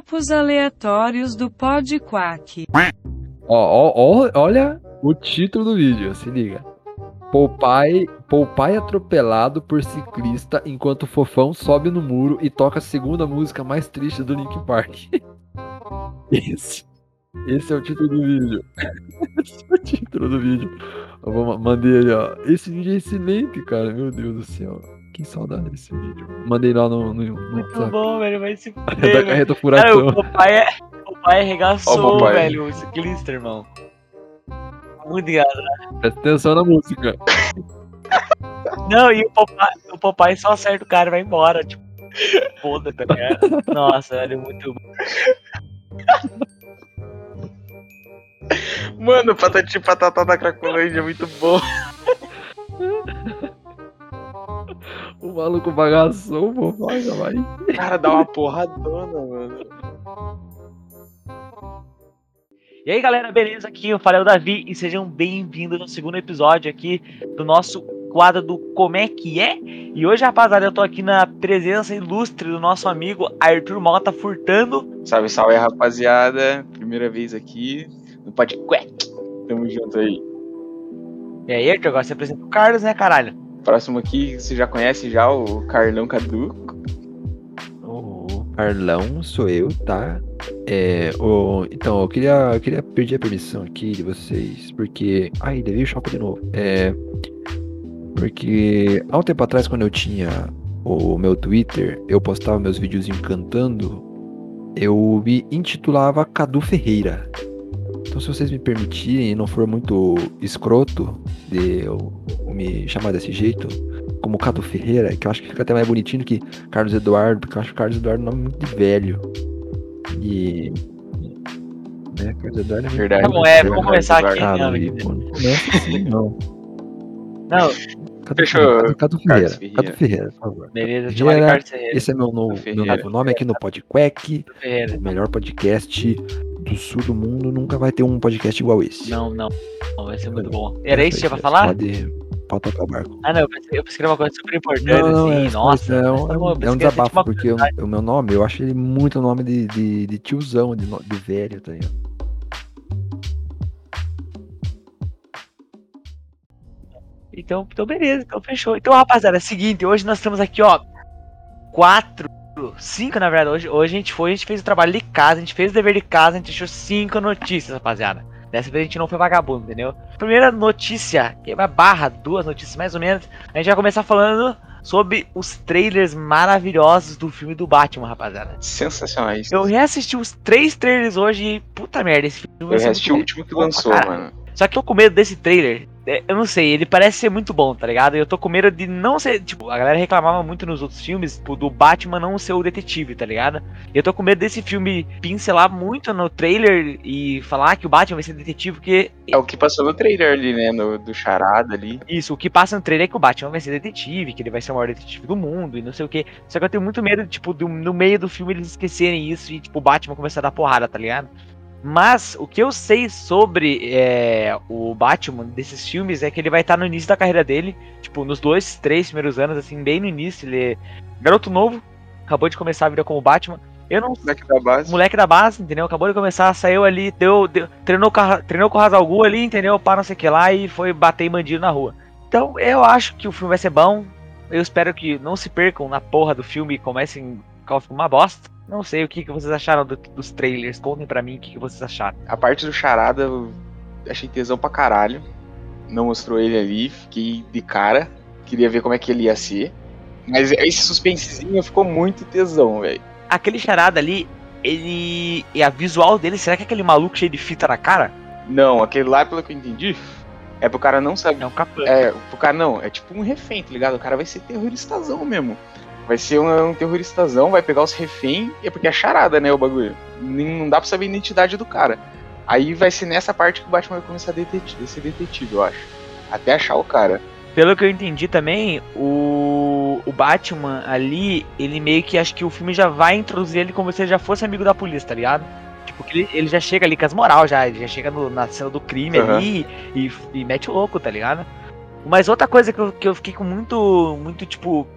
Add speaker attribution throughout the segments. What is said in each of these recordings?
Speaker 1: Papos aleatórios do Pod Quack.
Speaker 2: Ó, olha o título do vídeo, se liga. Popeye, Popeye atropelado por ciclista enquanto fofão sobe no muro e toca a segunda música mais triste do Linkin Park. Esse, esse é o título do vídeo. Esse é o título do vídeo. Eu vou, mandei ali, ó. Esse vídeo é excelente, cara. Meu Deus do céu. Que saudade desse vídeo. Mandei lá no, no, no
Speaker 3: Muito
Speaker 2: WhatsApp.
Speaker 3: bom, velho. Vai se
Speaker 2: da
Speaker 3: fuder, velho.
Speaker 2: carreta
Speaker 3: Cara,
Speaker 2: furacão.
Speaker 3: o papai é. O pai arregaçou,
Speaker 4: Ó o Popeye.
Speaker 3: velho, o ciclista, irmão. Muito engraçado.
Speaker 2: Presta atenção na música.
Speaker 3: Não, e o papai, o papai só acerta o cara e vai embora. Tipo, foda, tá ligado? Nossa, velho, muito bom.
Speaker 4: Mano, patati patatá da Cracolândia é muito bom.
Speaker 2: O maluco bagaçou, pô. Vai, vai.
Speaker 4: Cara, dá uma porradona, mano.
Speaker 3: E aí, galera, beleza? Aqui eu falei o Davi e sejam bem-vindos ao segundo episódio aqui do nosso quadro do Como é que é? E hoje, rapaziada, eu tô aqui na presença ilustre do nosso amigo Arthur Mota Furtando.
Speaker 4: Salve, salve, rapaziada. Primeira vez aqui no Podquack. Tamo junto aí.
Speaker 3: E aí, Arthur, agora você apresenta o Carlos, né, caralho?
Speaker 4: Próximo aqui, você já conhece já o Carlão Cadu.
Speaker 2: O Carlão sou eu, tá? É, o, então, eu queria, eu queria pedir a permissão aqui de vocês, porque. Ai, devia o shopping de novo. É. Porque há um tempo atrás, quando eu tinha o meu Twitter, eu postava meus videozinhos cantando, eu me intitulava Cadu Ferreira. Então, se vocês me permitirem e não for muito escroto de eu me chamar desse jeito, como Cadu Ferreira, que eu acho que fica até mais bonitinho que Carlos Eduardo, porque eu acho que Carlos Eduardo é um nome muito de velho. E. Né, Carlos Eduardo é muito
Speaker 4: Verdade.
Speaker 3: Tá bom, é,
Speaker 4: Verdade,
Speaker 3: vamos começar aqui. Não,
Speaker 2: pô, não começa assim, não.
Speaker 3: Não,
Speaker 2: Cadu,
Speaker 4: Fechou,
Speaker 2: Cadu, Cadu Ferreira.
Speaker 4: Carlos Ferreira.
Speaker 2: Por favor.
Speaker 3: beleza, Ferreira.
Speaker 2: Esse é meu novo, meu novo nome aqui no Podquack,
Speaker 3: Ferreira.
Speaker 2: o melhor podcast do sul do mundo. Nunca vai ter um podcast igual esse.
Speaker 3: Não, não. Não, vai ser muito bom. Era isso que tinha pra falar?
Speaker 2: Pode, pode tocar o barco.
Speaker 3: Ah, não, eu pensei, eu pensei que era uma coisa super importante,
Speaker 2: Não, não,
Speaker 3: assim.
Speaker 2: é,
Speaker 3: Nossa,
Speaker 2: é, um,
Speaker 3: tá
Speaker 2: é,
Speaker 3: eu
Speaker 2: um, é um desabafo, porque o, o meu nome, eu acho ele muito nome de, de, de tiozão, de, de velho, tá ligado?
Speaker 3: Então, então beleza, então fechou. Então, rapaziada, é o seguinte, hoje nós estamos aqui, ó, quatro, cinco, na verdade, hoje, hoje a gente foi, a gente fez o trabalho de casa, a gente fez o dever de casa, a gente achou cinco notícias, rapaziada. Dessa vez a gente não foi vagabundo, entendeu? Primeira notícia, que é uma barra, duas notícias mais ou menos, a gente vai começar falando sobre os trailers maravilhosos do filme do Batman, rapaziada.
Speaker 4: Sensacionais.
Speaker 3: Eu reassisti os três trailers hoje e, puta merda, esse filme
Speaker 4: Eu reassisti o último que lançou, mano.
Speaker 3: Só que eu tô com medo desse trailer. É, Eu não sei, ele parece ser muito bom, tá ligado? E eu tô com medo de não ser. Tipo, a galera reclamava muito nos outros filmes tipo, do Batman não ser o detetive, tá ligado? E eu tô com medo desse filme pincelar muito no trailer e falar que o Batman vai ser detetive, porque
Speaker 4: É o que passou no trailer ali, né? No, do charada ali.
Speaker 3: isso, o que passa no trailer é que o Batman vai ser detetive, que ele vai ser o maior detetive do mundo e não sei o que. Só que eu tenho muito medo, tipo, do- no meio do filme eles esquecerem isso e, tipo, o Batman começar a dar porrada, tá ligado? Mas o que eu sei sobre é, o Batman desses filmes é que ele vai estar no início da carreira dele, tipo, nos dois, três primeiros anos, assim, bem no início. Ele é garoto novo, acabou de começar a vida como Batman. Eu não
Speaker 4: Daqui da base.
Speaker 3: moleque da base, entendeu? Acabou de começar, saiu ali, deu, deu- treinou, com treinou com o Hazalgu ali, entendeu? Para não sei o que lá e foi bater em bandido na rua. Então, eu acho que o filme vai ser bom. Eu espero que não se percam na porra do filme e comecem ficar uma bosta. Não sei o que, que vocês acharam do- dos trailers. Contem pra mim o que, que vocês acharam.
Speaker 4: A parte do charada eu achei tesão pra caralho. Não mostrou ele ali, fiquei de cara. Queria ver como é que ele ia ser. Mas esse suspensezinho ficou muito tesão, velho.
Speaker 3: Aquele charada ali, ele. E a visual dele, será que é aquele maluco cheio de fita na cara?
Speaker 4: Não, aquele lá, pelo que eu entendi, é pro cara não saber.
Speaker 3: É um capanga.
Speaker 4: É, pro cara não, é tipo um refém, tá ligado? O cara vai ser terroristazão mesmo. Vai ser um, um terroristazão, vai pegar os refém, e é porque é charada, né, o bagulho. Nem- Não dá pra saber a identidade do cara. Aí vai ser nessa parte que o Batman vai começar a, detetive, a ser detetive, eu acho. Até achar o cara.
Speaker 3: Pelo que eu entendi também, o, o Batman ali, ele meio que acho que o filme já vai introduzir ele como se ele já fosse amigo da polícia, tá ligado? Tipo, que ele, ele já chega ali com as moral, já, ele já chega no- na cena do crime
Speaker 4: Aham.
Speaker 3: ali e, e mete o louco, tá ligado? Mas outra coisa que eu, que eu fiquei com muito, muito, tipo,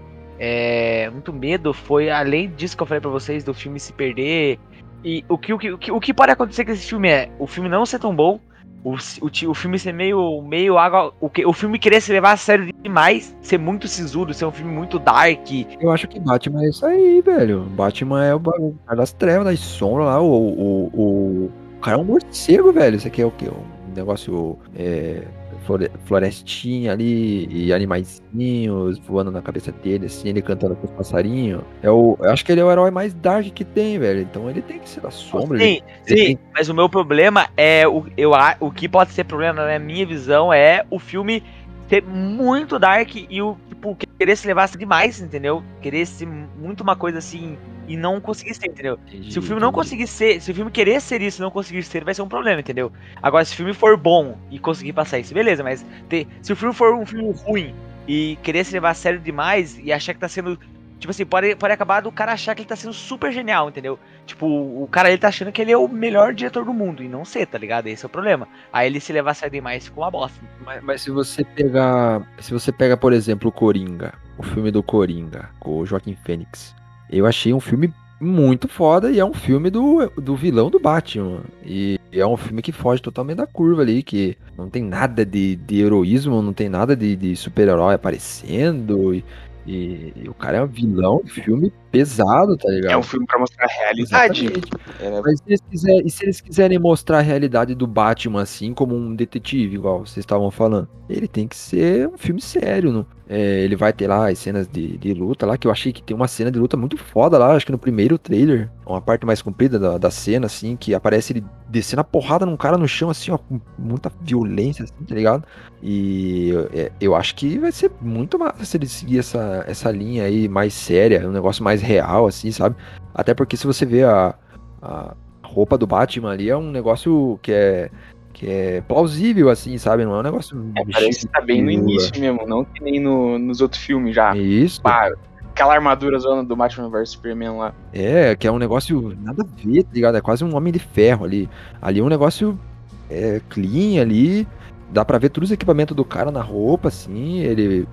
Speaker 3: é, muito medo foi, além disso que eu falei pra vocês, do filme se perder E o que, o, que, o, que, o que pode acontecer com esse filme é o filme não ser tão bom, o, o, o filme ser meio, meio água. O, que, o filme querer se levar a sério demais, ser muito sisudo, ser um filme muito dark.
Speaker 2: Eu acho que Batman é isso aí, velho. Batman é o ba- o cara das trevas, das sombras lá. O, o, o, o cara é um morcego, velho. Isso aqui é o quê? Um negócio. É, florestinha ali e animaizinhos voando na cabeça dele, assim, ele cantando com os passarinhos. É o, eu acho que ele é o herói mais dark que tem, velho. Então ele tem que ser da sombra. ele-
Speaker 3: Sim,
Speaker 2: ele
Speaker 3: sim,
Speaker 2: tem-
Speaker 3: mas o meu problema é. O, eu, o que pode ser problema na minha visão é o filme ser muito dark e o tipo, querer se levar demais, entendeu? Querer ser muito uma coisa assim e não conseguir ser, entendeu? Se o filme não conseguir ser, se o filme querer ser isso e não conseguir ser, vai ser um problema, entendeu? Agora, se o filme for bom e conseguir passar isso, beleza, mas ter- se o filme for um filme ruim e querer se levar a sério demais e achar que tá sendo. Tipo assim, pode, pode acabar do cara achar que ele tá sendo super genial, entendeu? Tipo, o cara ele tá achando que ele é o melhor diretor do mundo e não ser, tá ligado? Esse é o problema. Aí ele se levar a sério demais ficou uma bosta.
Speaker 2: Mas, mas se você pegar. Se você pega, por exemplo, o Coringa, o filme do Coringa, com o Joaquim Fênix, eu achei um filme muito foda e é um filme do, do vilão do Batman. E é um filme que foge totalmente da curva ali, que não tem nada de, de heroísmo, não tem nada de, de super-herói aparecendo. E, e- e o cara é um vilão, um filme pesado, tá ligado?
Speaker 4: É um filme pra mostrar a realidade. É,
Speaker 2: Mas se eles quiserem, e se eles quiserem mostrar a realidade do Batman assim, como um detetive, igual vocês estavam falando, ele tem que ser um filme sério. Não? É, ele vai ter lá as cenas de, de luta lá, que eu achei que tem uma cena de luta muito foda lá, acho que no primeiro trailer, uma parte mais comprida da, da cena, assim, que aparece ele descendo a porrada num cara no chão, assim, ó, com muita violência, assim, tá ligado? E é, eu acho que vai ser muito massa se ele seguir essa, essa linha aí mais séria, um negócio mais real, assim, sabe? Até porque se você vê a, a roupa do Batman ali, é um negócio que é, que é plausível, assim, sabe? Não é um negócio.
Speaker 4: É, parece que tá bem no início mesmo, não que nem no- nos outros filmes já.
Speaker 2: Isso.
Speaker 4: Pá, aquela armadura zona do Batman vs Superman lá.
Speaker 2: É, que é um negócio nada a ver, tá ligado? É quase um homem de ferro ali. Ali é um negócio é, clean ali. Dá pra ver todos os equipamentos do cara na roupa, assim. Ele.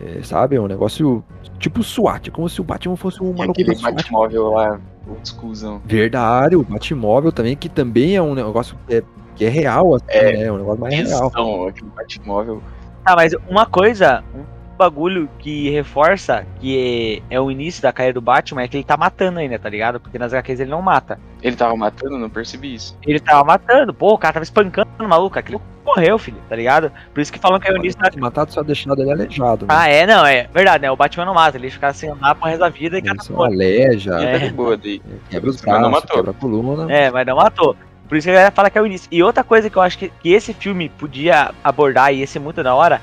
Speaker 2: é, sabe? É um negócio tipo SWAT. Como se o Batman fosse um maluco
Speaker 4: aquele. Batmóvel lá, o exclusão.
Speaker 2: Verdade, o Batmóvel também, que também é um negócio que é, que é real, assim,
Speaker 4: É,
Speaker 2: né? É um negócio mais real.
Speaker 4: Então, aquele Batmóvel.
Speaker 3: Tá, mas uma coisa, um bagulho que reforça que é, é o início da carreira do Batman é que ele tá matando ainda, tá ligado? Porque nas HQs ele não mata.
Speaker 4: Ele tava matando, não percebi isso.
Speaker 3: Ele tava matando, pô, o cara tava espancando o maluco, aquele morreu, filho, tá ligado? Por isso que falam que é o início da.
Speaker 2: Matado só deixado ele aleijado. Né?
Speaker 3: Ah, é, não, é verdade, né? O Batman não mata, ele fica sem andar pro resto da vida e
Speaker 2: só aleja,
Speaker 3: É.
Speaker 4: Ele tá de boa daí.
Speaker 2: quebra os
Speaker 4: Mas não
Speaker 2: braços,
Speaker 4: matou.
Speaker 2: quebra a coluna.
Speaker 3: É, mas não matou. Por isso que a galera fala que é o início. E outra coisa que eu acho que, que esse filme podia abordar e ia ser muito da hora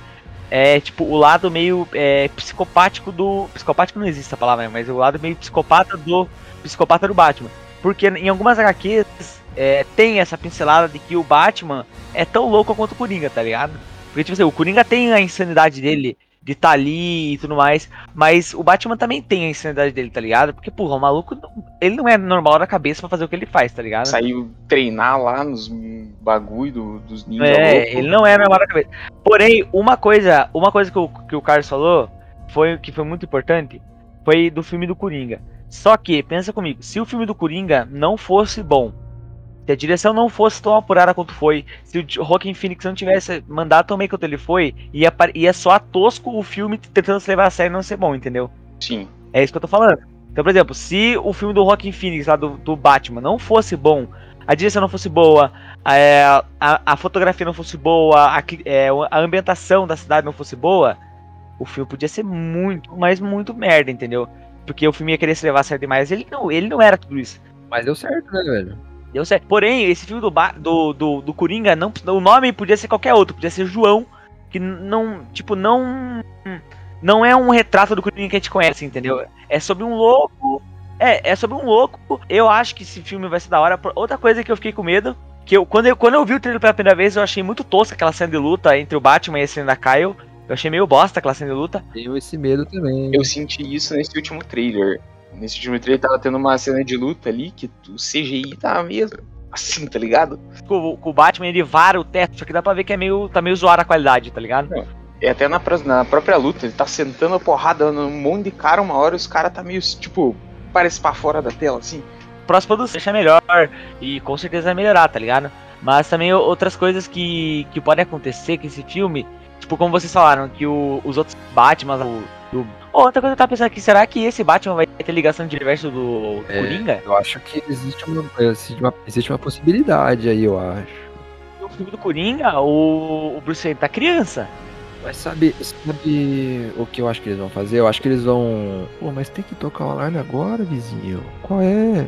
Speaker 3: é, tipo, o lado meio é, psicopático do. Psicopático não existe essa palavra, mas o lado meio psicopata do. Psicopata do Batman. Porque em algumas HQs é, tem essa pincelada de que o Batman é tão louco quanto o Coringa, tá ligado? Porque, tipo assim, o Coringa tem a insanidade dele de estar ali e tudo mais, mas o Batman também tem a insanidade dele, tá ligado? Porque, porra, o maluco, não- ele não é normal da cabeça pra fazer o que ele faz, tá ligado?
Speaker 4: Saiu treinar lá nos bagulho do- dos ninjas
Speaker 3: É,
Speaker 4: loucos.
Speaker 3: ele não é normal da cabeça. Porém, uma coisa, uma coisa que o, que o Carlos falou foi que foi muito importante, foi do filme do Coringa. Só que, pensa comigo, se o filme do Coringa não fosse bom, se a direção não fosse tão apurada quanto foi, se o Joaquin Phoenix não tivesse mandado tão bem quanto ele foi, ia, ia soar tosco o filme tentando se levar a sério e não ser bom, entendeu?
Speaker 4: Sim.
Speaker 3: É isso que eu tô falando. Então, por exemplo, se o filme do Joaquin Phoenix lá do, do Batman não fosse bom, a direção não fosse boa, é, a, a fotografia não fosse boa, a, é, a ambientação da cidade não fosse boa, o filme podia ser muito, mas muito merda, entendeu? Porque o filme ia querer se levar a sério demais. Ele não, ele não era tudo isso.
Speaker 2: Mas deu certo, né, velho?
Speaker 3: Deu certo. Porém, esse filme do, Ba- do, do, do Coringa, não, o nome podia ser qualquer outro, podia ser João, que não, tipo, não. Não é um retrato do Coringa que a gente conhece, entendeu? É sobre um louco. É, é sobre um louco. Eu acho que esse filme vai ser da hora. Por- Outra coisa que eu fiquei com medo, que eu quando, eu quando eu vi o trailer pela primeira vez, eu achei muito tosca aquela cena de luta entre o Batman e a cena da Kyle. Eu achei meio bosta aquela cena de luta.
Speaker 2: Tenho esse medo também.
Speaker 4: Eu senti isso nesse último trailer. Nesse último trailer tava tendo uma cena de luta ali que o CGI tava mesmo assim, tá ligado?
Speaker 3: Com, o Batman ele vara o teto, só que dá pra ver que é meio, tá meio zoada a qualidade, tá ligado?
Speaker 4: E até na, na própria luta, ele tá sentando a porrada num monte de cara uma hora e os caras tá meio, tipo, parece pra fora da tela, assim.
Speaker 3: próxima produção deixar melhor e com certeza vai melhorar, tá ligado? Mas também outras coisas que, que podem acontecer com esse filme, tipo, como vocês falaram, que o- os outros Batman, o, o- outra coisa que eu tava pensando aqui, será que esse Batman vai ter ligação de universo do
Speaker 2: É.
Speaker 3: Coringa?
Speaker 2: Eu acho que existe uma, existe uma, existe uma possibilidade aí, eu acho.
Speaker 3: No filme do Coringa, o, o Bruce Wayne tá criança.
Speaker 2: Mas sabe, sabe o que eu acho que eles vão fazer? Eu acho que eles vão. Pô, mas tem que tocar o alarme agora, vizinho. Qual é?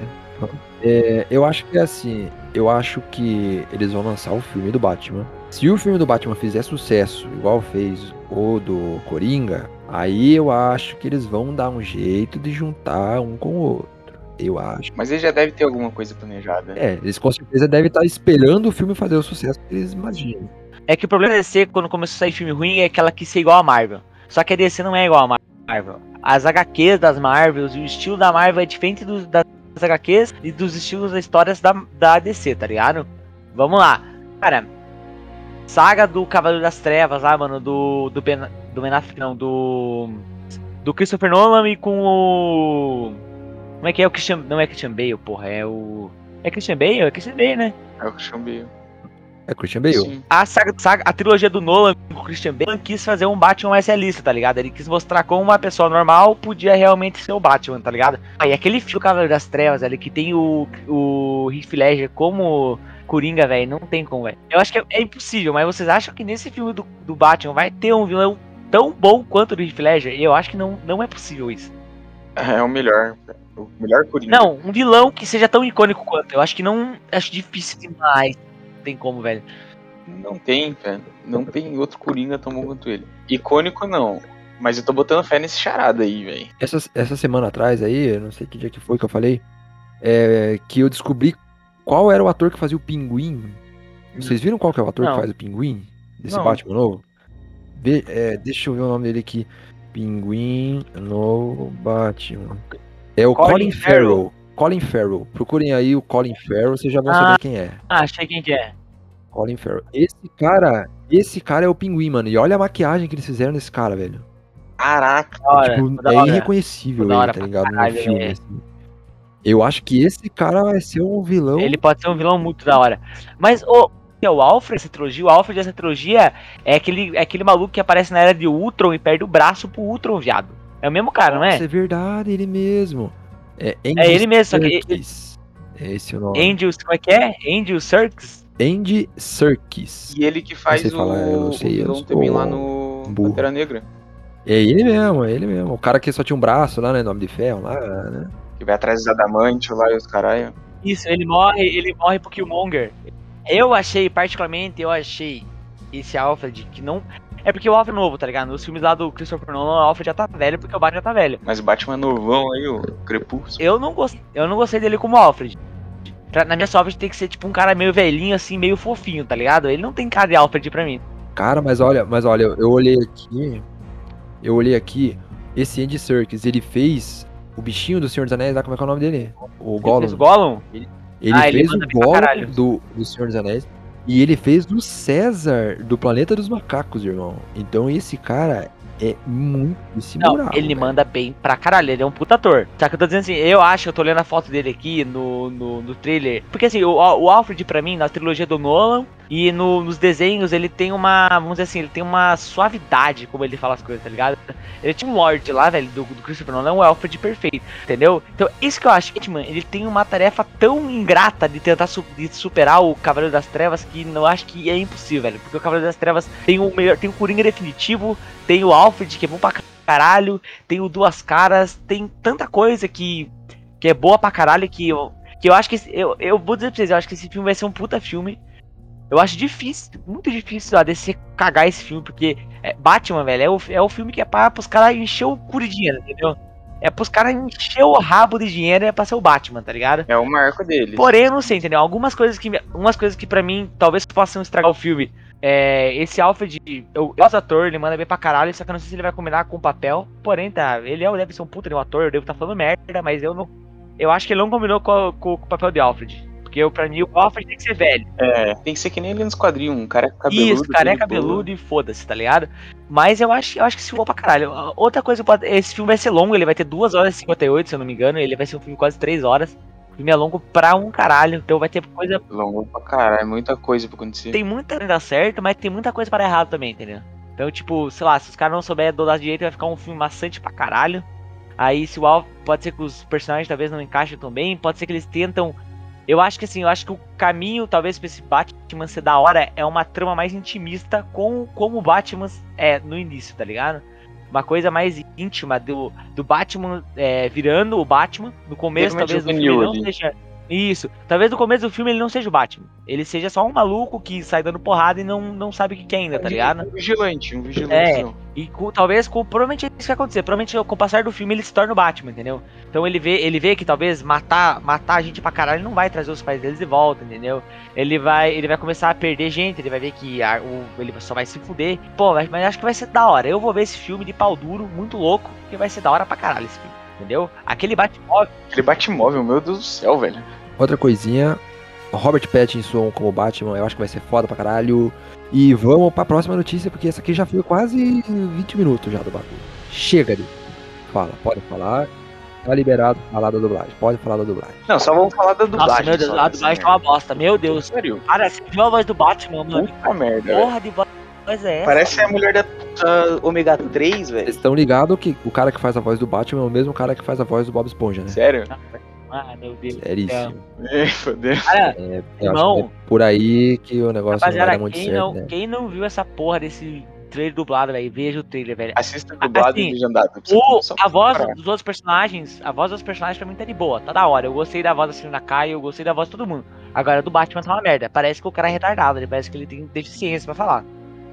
Speaker 2: É, eu acho que é assim. Eu acho que eles vão lançar o filme do Batman. Se o filme do Batman fizer sucesso, igual fez o do Coringa, aí eu acho que eles vão dar um jeito de juntar um com o outro. Eu acho.
Speaker 4: Mas ele já deve ter alguma coisa planejada.
Speaker 2: É, eles com certeza devem estar esperando o filme fazer o sucesso que eles imaginam.
Speaker 3: É que o problema da DC, quando começou a sair filme ruim, é que ela quis ser igual a Marvel. Só que a DC não é igual a Marvel. As HQs das Marvels e o estilo da Marvel é diferente do- das HQs e dos estilos das histórias da, da DC, tá ligado? Vamos lá. Cara, saga do Cavaleiro das Trevas lá, mano, do. Do Ben, do Affleck, não, do. Do Christopher Nolan e com o. Como é que é o Christian. Não é Christian Bale, porra, é o. É Christian Bale? É Christian Bale, né?
Speaker 4: É o Christian Bale.
Speaker 2: É Christian Bale.
Speaker 4: Sim.
Speaker 3: a saga, saga- a trilogia do Nolan com o Christian Bale quis fazer um Batman mais realista, tá ligado? Ele quis mostrar como uma pessoa normal podia realmente ser o Batman, tá ligado? Aí aquele filme do Cavaleiro das Trevas ali que tem o, o Heath Ledger como Coringa, velho, não tem como, velho. Eu acho que é, é impossível, mas vocês acham que nesse filme do, do Batman vai ter um vilão tão bom quanto o do Heath Ledger? Eu acho que não, não é possível isso.
Speaker 4: É o melhor. O melhor Coringa.
Speaker 3: Não, um vilão que seja tão icônico quanto. Eu acho que não. Acho difícil demais. Não tem como, velho.
Speaker 4: Não tem, velho. Não tem outro Coringa tão bom quanto ele. Icônico não. Mas eu tô botando fé nesse charada aí, velho.
Speaker 2: Essa, essa semana atrás aí, eu não sei que dia que foi que eu falei, é, que eu descobri qual era o ator que fazia o pinguim. Vocês viram qual que é o ator
Speaker 3: Não.
Speaker 2: que faz o pinguim? Desse
Speaker 4: Não.
Speaker 2: Batman novo? É, deixa eu ver o nome dele aqui. Pinguim no Batman. É o
Speaker 3: Colin
Speaker 2: Colin,
Speaker 3: Farrell.
Speaker 2: Farrell. Colin Farrell. Procurem aí o Colin Farrell, vocês já vão
Speaker 3: Ah.
Speaker 2: saber quem é.
Speaker 3: Ah, achei quem que é.
Speaker 2: Colin Farrell. Esse cara, esse cara é o pinguim, mano. E olha a maquiagem que eles fizeram nesse cara, velho.
Speaker 4: Caraca.
Speaker 3: Hora,
Speaker 2: tipo, é
Speaker 3: hora.
Speaker 2: irreconhecível
Speaker 3: Da
Speaker 2: ele,
Speaker 3: hora
Speaker 2: tá ligado?
Speaker 3: caralho,
Speaker 2: no filme,
Speaker 3: é.
Speaker 2: assim. Eu acho que esse cara vai ser um vilão.
Speaker 3: Ele pode ser um vilão muito da hora. Mas o, é o Alfred dessa trilogia, o Alfred dessa trilogia é aquele, é aquele maluco que aparece na era de Ultron e perde o braço pro Ultron, viado. É o mesmo cara, não é?
Speaker 2: Nossa, é verdade, ele mesmo. É, Andy
Speaker 3: É ele mesmo, só que-
Speaker 2: Serkis. É esse o nome.
Speaker 3: Angel, como é que é? Angel Serkis?
Speaker 2: Andy Serkis.
Speaker 4: E ele que faz o,
Speaker 2: falar, eu não
Speaker 4: o
Speaker 2: sei, eu
Speaker 4: vilão
Speaker 2: sou
Speaker 4: também lá no
Speaker 2: burro.
Speaker 4: Pantera Negra.
Speaker 2: É ele mesmo, é ele mesmo. O cara que só tinha um braço lá, né? Nome de ferro lá, né?
Speaker 4: Que vai atrás dos Adamante lá e os caralho.
Speaker 3: Isso, ele morre, ele morre pro Killmonger. Eu achei, particularmente, eu achei esse Alfred que não. É porque o Alfred é novo, tá ligado? Nos filmes lá do Christopher Nolan, o Alfred já tá velho porque o Batman já tá velho.
Speaker 4: Mas o Batman novão aí, o Crepúsculo.
Speaker 3: Eu não gostei, eu não gostei dele como Alfred. Pra- na minha Alfred tem que ser tipo um cara meio velhinho, assim, meio fofinho, tá ligado? Ele não tem cara de Alfred pra mim.
Speaker 2: Cara, mas olha, mas olha, eu olhei aqui. Eu olhei aqui. Esse Andy Serkis, ele fez o bichinho do Senhor dos Anéis, lá, como é que é o nome dele? O
Speaker 3: Ele
Speaker 2: Gollum.
Speaker 3: fez o Gollum? Ele-
Speaker 2: Ele
Speaker 3: Ah, ele
Speaker 2: fez o Gollum do, do Senhor dos Anéis. E ele fez o César do Planeta dos Macacos, irmão. Então esse cara é muito
Speaker 3: Não, ele
Speaker 2: velho.
Speaker 3: manda bem pra caralho, ele é um puta ator. Só que eu tô dizendo assim, eu acho, eu tô olhando a foto dele aqui no, no, no trailer. Porque assim, o, o Alfred pra mim, na trilogia do Nolan e no- nos desenhos, ele tem uma, vamos dizer assim, ele tem uma suavidade como ele fala as coisas, tá ligado? Ele tinha um Lorde lá, velho, do, do Christopher Nolan, é um Alfred perfeito, entendeu? Então, isso que eu acho, mano, ele tem uma tarefa tão ingrata de tentar su- de superar o Cavaleiro das Trevas que eu acho que é impossível, velho. Porque o Cavaleiro das Trevas tem o melhor, tem o Coringa definitivo, tem o Alfred, que é bom pra caralho, tem o Duas Caras, tem tanta coisa que, que é boa pra caralho que eu, que eu acho que. Eu, eu vou dizer pra vocês, eu acho que esse filme vai ser um puta filme. Eu acho difícil, muito difícil a DC cagar esse filme, porque é, Batman, velho, é o, é o filme que é pra, pros caras encher o cu de dinheiro, entendeu? É pros caras encher o rabo de dinheiro é pra ser o Batman, tá ligado?
Speaker 4: É o marco dele.
Speaker 3: Porém, eu não sei, entendeu? Algumas coisas que. Algumas coisas que pra mim talvez possam estragar o filme. É, esse Alfred, eu eu do ator, ele manda bem pra caralho, só que eu não sei se ele vai combinar com o papel. Porém, tá, ele é, deve ser um puta de um ator, eu devo estar falando merda, mas eu não. Eu acho que ele não combinou com, com- com o papel de Alfred. Porque eu, pra mim, o Alfred tem que ser velho.
Speaker 4: É, tem que ser que nem ele nos quadrinhos, um careca cabeludo.
Speaker 3: Isso, careca
Speaker 4: todo
Speaker 3: cabeludo e foda-se, tá ligado? Mas eu acho, eu acho que se for pra caralho. Outra coisa, esse filme vai ser longo, ele vai ter 2 horas e 58, se eu não me engano. Ele vai ser um filme de quase 3 horas. O filme é longo pra um caralho, então vai ter coisa.
Speaker 4: Longo pra caralho, é muita coisa pra acontecer.
Speaker 3: Tem muita coisa dar certo, mas tem muita coisa para dar errado também, entendeu? Então, tipo, sei lá, se os caras não souberem dosar direito, vai ficar um filme maçante pra caralho. Aí, se o alvo. Pode ser que os personagens talvez não encaixem tão bem, pode ser que eles tentam. Eu acho que assim, eu acho que o caminho, talvez, pra esse Batman ser da hora é uma trama mais intimista com como o Batman é no início, tá ligado? Uma coisa mais íntima do, do Batman é, virando o Batman. No começo, talvez, do filme
Speaker 4: juvenil
Speaker 3: ele não seja. Isso. Talvez no começo do filme ele não seja o Batman. Ele seja só um maluco que sai dando porrada e não, não sabe o que, que é ainda, tá ligado?
Speaker 4: Um vigilante, um vigilante.
Speaker 3: É. E com- talvez com, provavelmente é isso que vai acontecer. Provavelmente com o passar do filme ele se torna o Batman, entendeu? Então ele vê, ele vê que talvez matar, matar a gente pra caralho não vai trazer os pais deles de volta, entendeu? Ele vai, ele vai começar a perder gente, ele vai ver que a- o, ele só vai se fuder. Pô, mas, mas acho que vai ser da hora. Eu vou ver esse filme de pau duro, muito louco, que vai ser da hora pra caralho esse filme, entendeu? Aquele Batmóvel,
Speaker 4: Aquele Batmóvel, meu Deus do céu, velho.
Speaker 2: Outra coisinha, Robert Pattinson como Batman, eu acho que vai ser foda pra caralho. E vamos pra próxima notícia, porque essa aqui já foi quase 20 minutos já do bagulho. Chega de. Fala, pode falar. Tá liberado falar da dublagem. Pode falar da dublagem.
Speaker 4: Não, só vamos falar da dublagem.
Speaker 3: nossa, meu Deus, a dublagem tá uma bosta, meu Deus.
Speaker 4: Sério?
Speaker 3: Cara, você viu a voz do Batman, mano?
Speaker 4: Puta merda.
Speaker 3: Porra de voz é essa?
Speaker 4: Parece a mulher da, da Ômega 3, velho.
Speaker 2: Vocês estão ligados que o cara que faz a voz do Batman é o mesmo cara que faz a voz do Bob Esponja, né?
Speaker 4: Sério?
Speaker 3: Ah, meu Deus.
Speaker 2: Seríssimo.
Speaker 4: É, fodeu.
Speaker 3: Cara,
Speaker 2: É,
Speaker 3: Irmão.
Speaker 2: é por aí que o negócio não vai
Speaker 3: Rapaziada,
Speaker 2: dar muito
Speaker 3: quem
Speaker 2: certo,
Speaker 3: não,
Speaker 2: né?
Speaker 3: quem não viu essa porra desse trailer dublado, velho, veja o trailer, velho.
Speaker 4: Assista dublado
Speaker 3: Assim,
Speaker 4: e legendado.
Speaker 3: O, a voz
Speaker 4: comparar.
Speaker 3: dos outros personagens, a voz dos personagens pra mim tá de boa, tá da hora. Eu gostei da voz da Selena Kai, eu gostei da voz de todo mundo. Agora, a do Batman tá uma merda. Parece que o cara é retardado, ele parece que ele tem deficiência pra falar.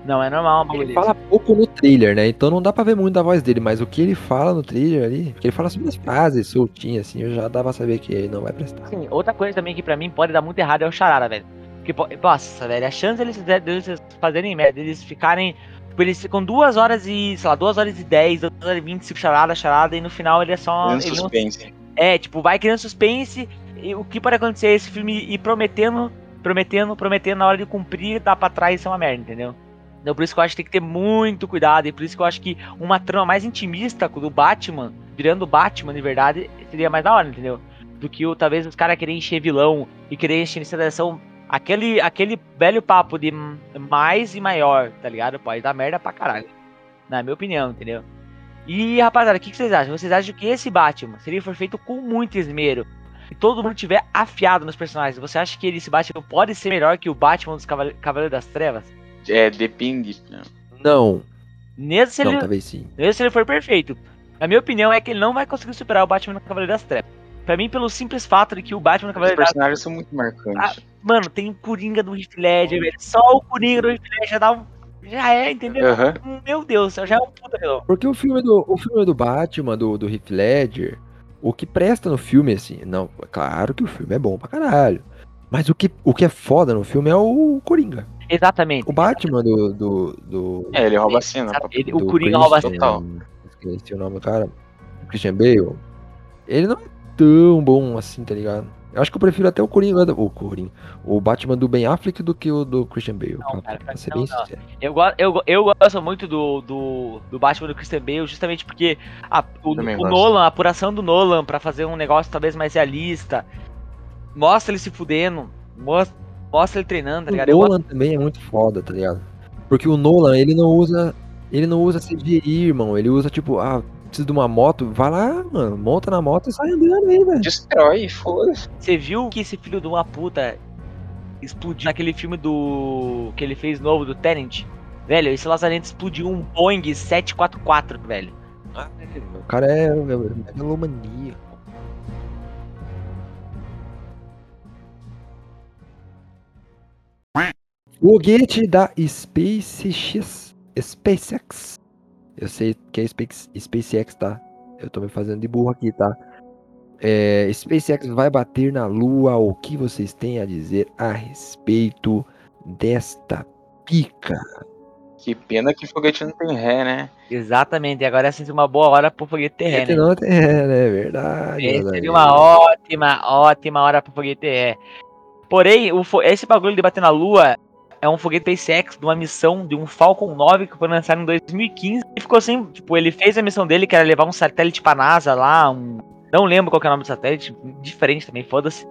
Speaker 3: Não é normal
Speaker 2: Ele fala pouco no trailer, né? Então não dá pra ver muito da voz dele, mas o que ele fala no trailer ali, porque ele fala sobre as frases soltinhas, assim, eu já dava pra saber que ele não vai prestar.
Speaker 3: Assim, outra coisa também que pra mim pode dar muito errado é o Charada, velho. Porque, nossa, velho, a chance deles, deles fazerem merda, eles ficarem. Tipo, eles ficam duas horas e, sei lá, duas horas e dez, duas horas e vinte, cinco charada, charada, e no final ele é só.
Speaker 4: Dando
Speaker 3: Ele não
Speaker 4: suspense.
Speaker 3: É, tipo, vai criando suspense. E o que pode acontecer é esse filme ir prometendo, prometendo, prometendo, na hora de cumprir, dá pra trás e ser uma merda, entendeu? Então por isso que eu acho que tem que ter muito cuidado. E por isso que eu acho que uma trama mais intimista do Batman, virando Batman de verdade, seria mais da hora, entendeu? Do que o, talvez os caras querem encher vilão e querer encher ação. Aquele, aquele velho papo de mais e maior, tá ligado? Pode dar merda pra caralho. Na minha opinião, entendeu? E rapaziada, o que, que vocês acham? Vocês acham que esse Batman seria for feito com muito esmero? E todo mundo tiver afiado nos personagens, você acha que esse Batman pode ser melhor que o Batman dos Cavale- Cavaleiros das Trevas?
Speaker 4: É, depende.
Speaker 2: Não,
Speaker 3: Nesse se,
Speaker 2: não,
Speaker 3: ele,
Speaker 2: talvez sim.
Speaker 3: nesse se ele for perfeito. A minha opinião é que ele não vai conseguir superar o Batman do Cavaleiro das Trevas. Pra mim, pelo simples fato de que o Batman do
Speaker 4: Os
Speaker 3: Cavaleiro das
Speaker 4: personagens são muito marcantes.
Speaker 3: Mano, tem o Coringa do Heath Ledger, velho. Só o Coringa do Heath Ledger já dá um... Já é, entendeu?
Speaker 4: Aham.
Speaker 3: Meu Deus, já é um puta vilão.
Speaker 2: Porque o filme do, o filme do Batman, do, do Heath Ledger, o que presta no filme, assim, não, é claro que o filme é bom pra caralho. Mas o que, o que é foda no filme é o Coringa.
Speaker 3: Exatamente.
Speaker 2: O Batman do. do, do
Speaker 4: É, ele rouba a cena.
Speaker 3: Ele- o Coringa rouba a
Speaker 4: total.
Speaker 2: Esqueci o nome do cara. Christian Bale. Ele não é tão bom assim, tá ligado? Eu acho que eu prefiro até o Coringa. O Coringa. O Batman do Ben Affleck do que o do Christian Bale.
Speaker 3: Não,
Speaker 2: pra,
Speaker 3: cara,
Speaker 2: pra ser
Speaker 3: não,
Speaker 2: bem
Speaker 3: não.
Speaker 2: sincero.
Speaker 3: Eu, eu, eu gosto muito do, do, do Batman do Christian Bale, justamente porque a- o, o. Nolan, a apuração do Nolan pra fazer um negócio talvez mais realista, mostra ele se fudendo, mostra, mostra ele treinando, tá ligado?
Speaker 2: O
Speaker 3: gosto-
Speaker 2: Nolan também é muito foda, tá ligado? Porque o Nolan, ele não usa. Ele não usa CGI, irmão. Ele usa, tipo, ah, precisa de uma moto. Vai lá, mano. Monta na moto e sai andando aí, velho.
Speaker 4: Destrói, foda-se.
Speaker 3: Você viu que esse filho de uma puta explodiu naquele filme do. que ele fez novo, do Tenant? Velho, esse Lazarento explodiu um Boeing 744, velho.
Speaker 2: O cara é, é megalomaníaco. Foguete da SpaceX. SpaceX. Eu sei que é Space, SpaceX, tá? Eu tô me fazendo de burro aqui, tá? É, SpaceX vai bater na Lua. O que vocês têm a dizer a respeito desta pica?
Speaker 4: Que pena que foguete não tem ré, né?
Speaker 3: Exatamente, e agora é uma boa hora pro foguete terreno.
Speaker 2: Esse não tem, é, né? Verdade.
Speaker 3: Esse
Speaker 2: meus
Speaker 3: seria uma ótima, ótima hora pro foguete é. Porém, o fo- esse bagulho de bater na Lua é um foguete SpaceX de uma missão de um Falcon 9 que foi lançado em 2015. E ficou assim, tipo, ele fez a missão dele, que era levar um satélite pra NASA lá, um, Não lembro qual é o nome do satélite, diferente também, foda-se.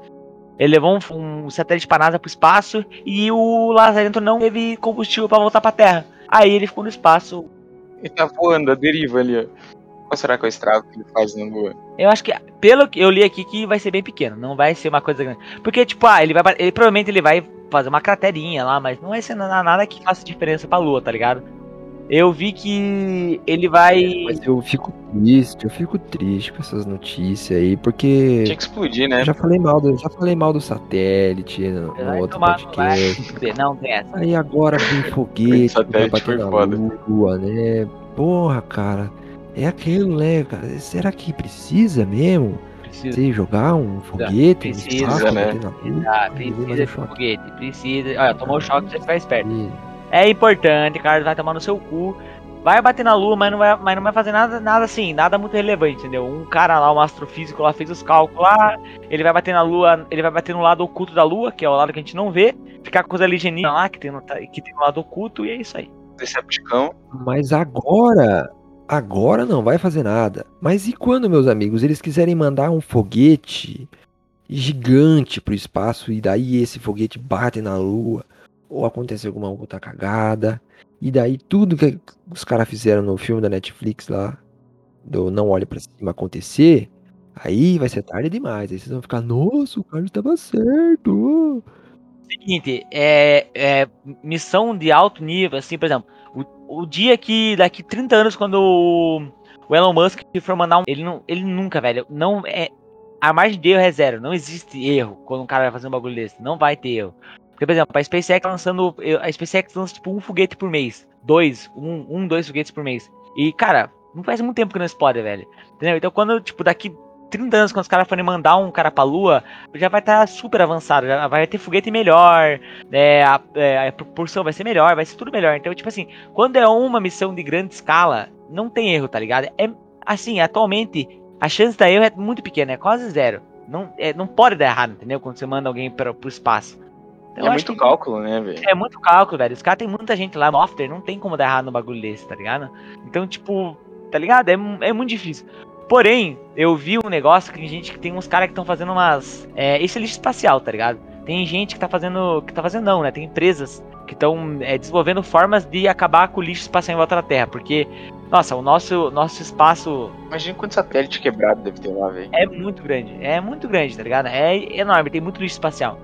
Speaker 3: Ele levou um, um satélite pra NASA pro espaço e o Lazarento não teve combustível pra voltar pra Terra. Aí ele ficou no espaço.
Speaker 4: Ele tá voando, a deriva ali, ó. Qual será que é o estrago que ele faz na lua?
Speaker 3: Eu acho que, pelo que eu li aqui, que vai ser bem pequeno. Não vai ser uma coisa grande. Porque, tipo, ah, ele vai. Ele provavelmente ele vai fazer uma craterinha lá, mas não ser nada, que faça diferença pra lua, tá ligado? Eu vi que ele vai.
Speaker 2: Mas eu fico triste, eu fico triste com essas notícias aí, porque.
Speaker 4: Tinha que explodir, né?
Speaker 2: Eu já falei mal do, já falei mal do satélite no, no outro
Speaker 3: tomar-
Speaker 2: podcast.
Speaker 3: Não, tem essa.
Speaker 2: Aí agora vem foguete vai bater na
Speaker 4: foda.
Speaker 2: lua, né? Porra, cara. É aquilo, né, cara? Será que precisa mesmo?
Speaker 3: Precisa.
Speaker 2: Você jogar um foguete
Speaker 3: Precisa,
Speaker 2: espaço,
Speaker 4: né?
Speaker 3: Ah, precisa de foguete, precisa. Olha, tomou choque, você ficar esperto. É importante, cara, vai tomar no seu cu. Vai bater na lua, mas não vai, mas não vai fazer nada, nada assim, nada muito relevante, entendeu? Um cara lá, um astrofísico lá, fez os cálculos lá, ele vai bater na lua, ele vai bater no lado oculto da lua, que é o lado que a gente não vê, ficar com os alienígenas lá, que tem, no, que tem no lado oculto, e é isso aí.
Speaker 4: Decepticão.
Speaker 2: Mas agora, agora não vai fazer nada. Mas e quando, meus amigos, eles quiserem mandar um foguete gigante pro espaço e daí esse foguete bate na lua ou acontece alguma outra cagada e daí tudo que os caras fizeram no filme da Netflix lá do Não Olhe Pra Cima acontecer, aí vai ser tarde demais. Aí vocês vão ficar, nossa, o cara estava certo.
Speaker 3: Seguinte, é, é missão de alto nível, assim, por exemplo, o, dia que daqui 30 anos, quando o, o Elon Musk for mandar um. Ele, não, ele nunca, velho, não é. A margem de erro é zero, não existe erro quando um cara vai fazer um bagulho desse, não vai ter erro. Porque, por exemplo, a SpaceX tá lançando. A SpaceX lança tipo um foguete por mês. Dois, um, um, dois foguetes por mês. E, cara, não faz muito tempo que não explode, velho. Entendeu? Então quando, tipo, daqui 30 anos, quando os caras forem mandar um cara pra lua, já vai estar super avançado, já vai ter foguete melhor, é, a, é, a proporção vai ser melhor, vai ser tudo melhor. Então, tipo assim, quando é uma missão de grande escala, não tem erro, tá ligado? É assim, atualmente, a chance da erro é muito pequena, é quase zero. Não, é, não pode dar errado, entendeu? Quando você manda alguém para pro espaço. Então,
Speaker 4: é muito cálculo, né, velho?
Speaker 3: é muito cálculo, velho. Os caras tem muita gente lá no after, não tem como dar errado no bagulho desse, tá ligado? Então, tipo, tá ligado? É, é muito difícil. Porém, eu vi um negócio que tem gente que tem uns caras que estão fazendo umas. É, esse é lixo espacial, tá ligado? Tem gente que tá fazendo. Que tá fazendo não, né? Tem empresas que estão desenvolvendo formas de acabar com o lixo espacial em volta da Terra. Porque, nossa, o nosso, nosso espaço
Speaker 4: Imagina quanto satélite quebrado deve ter lá, velho.
Speaker 3: é muito grande. É muito grande, tá ligado? É enorme, tem muito lixo espacial.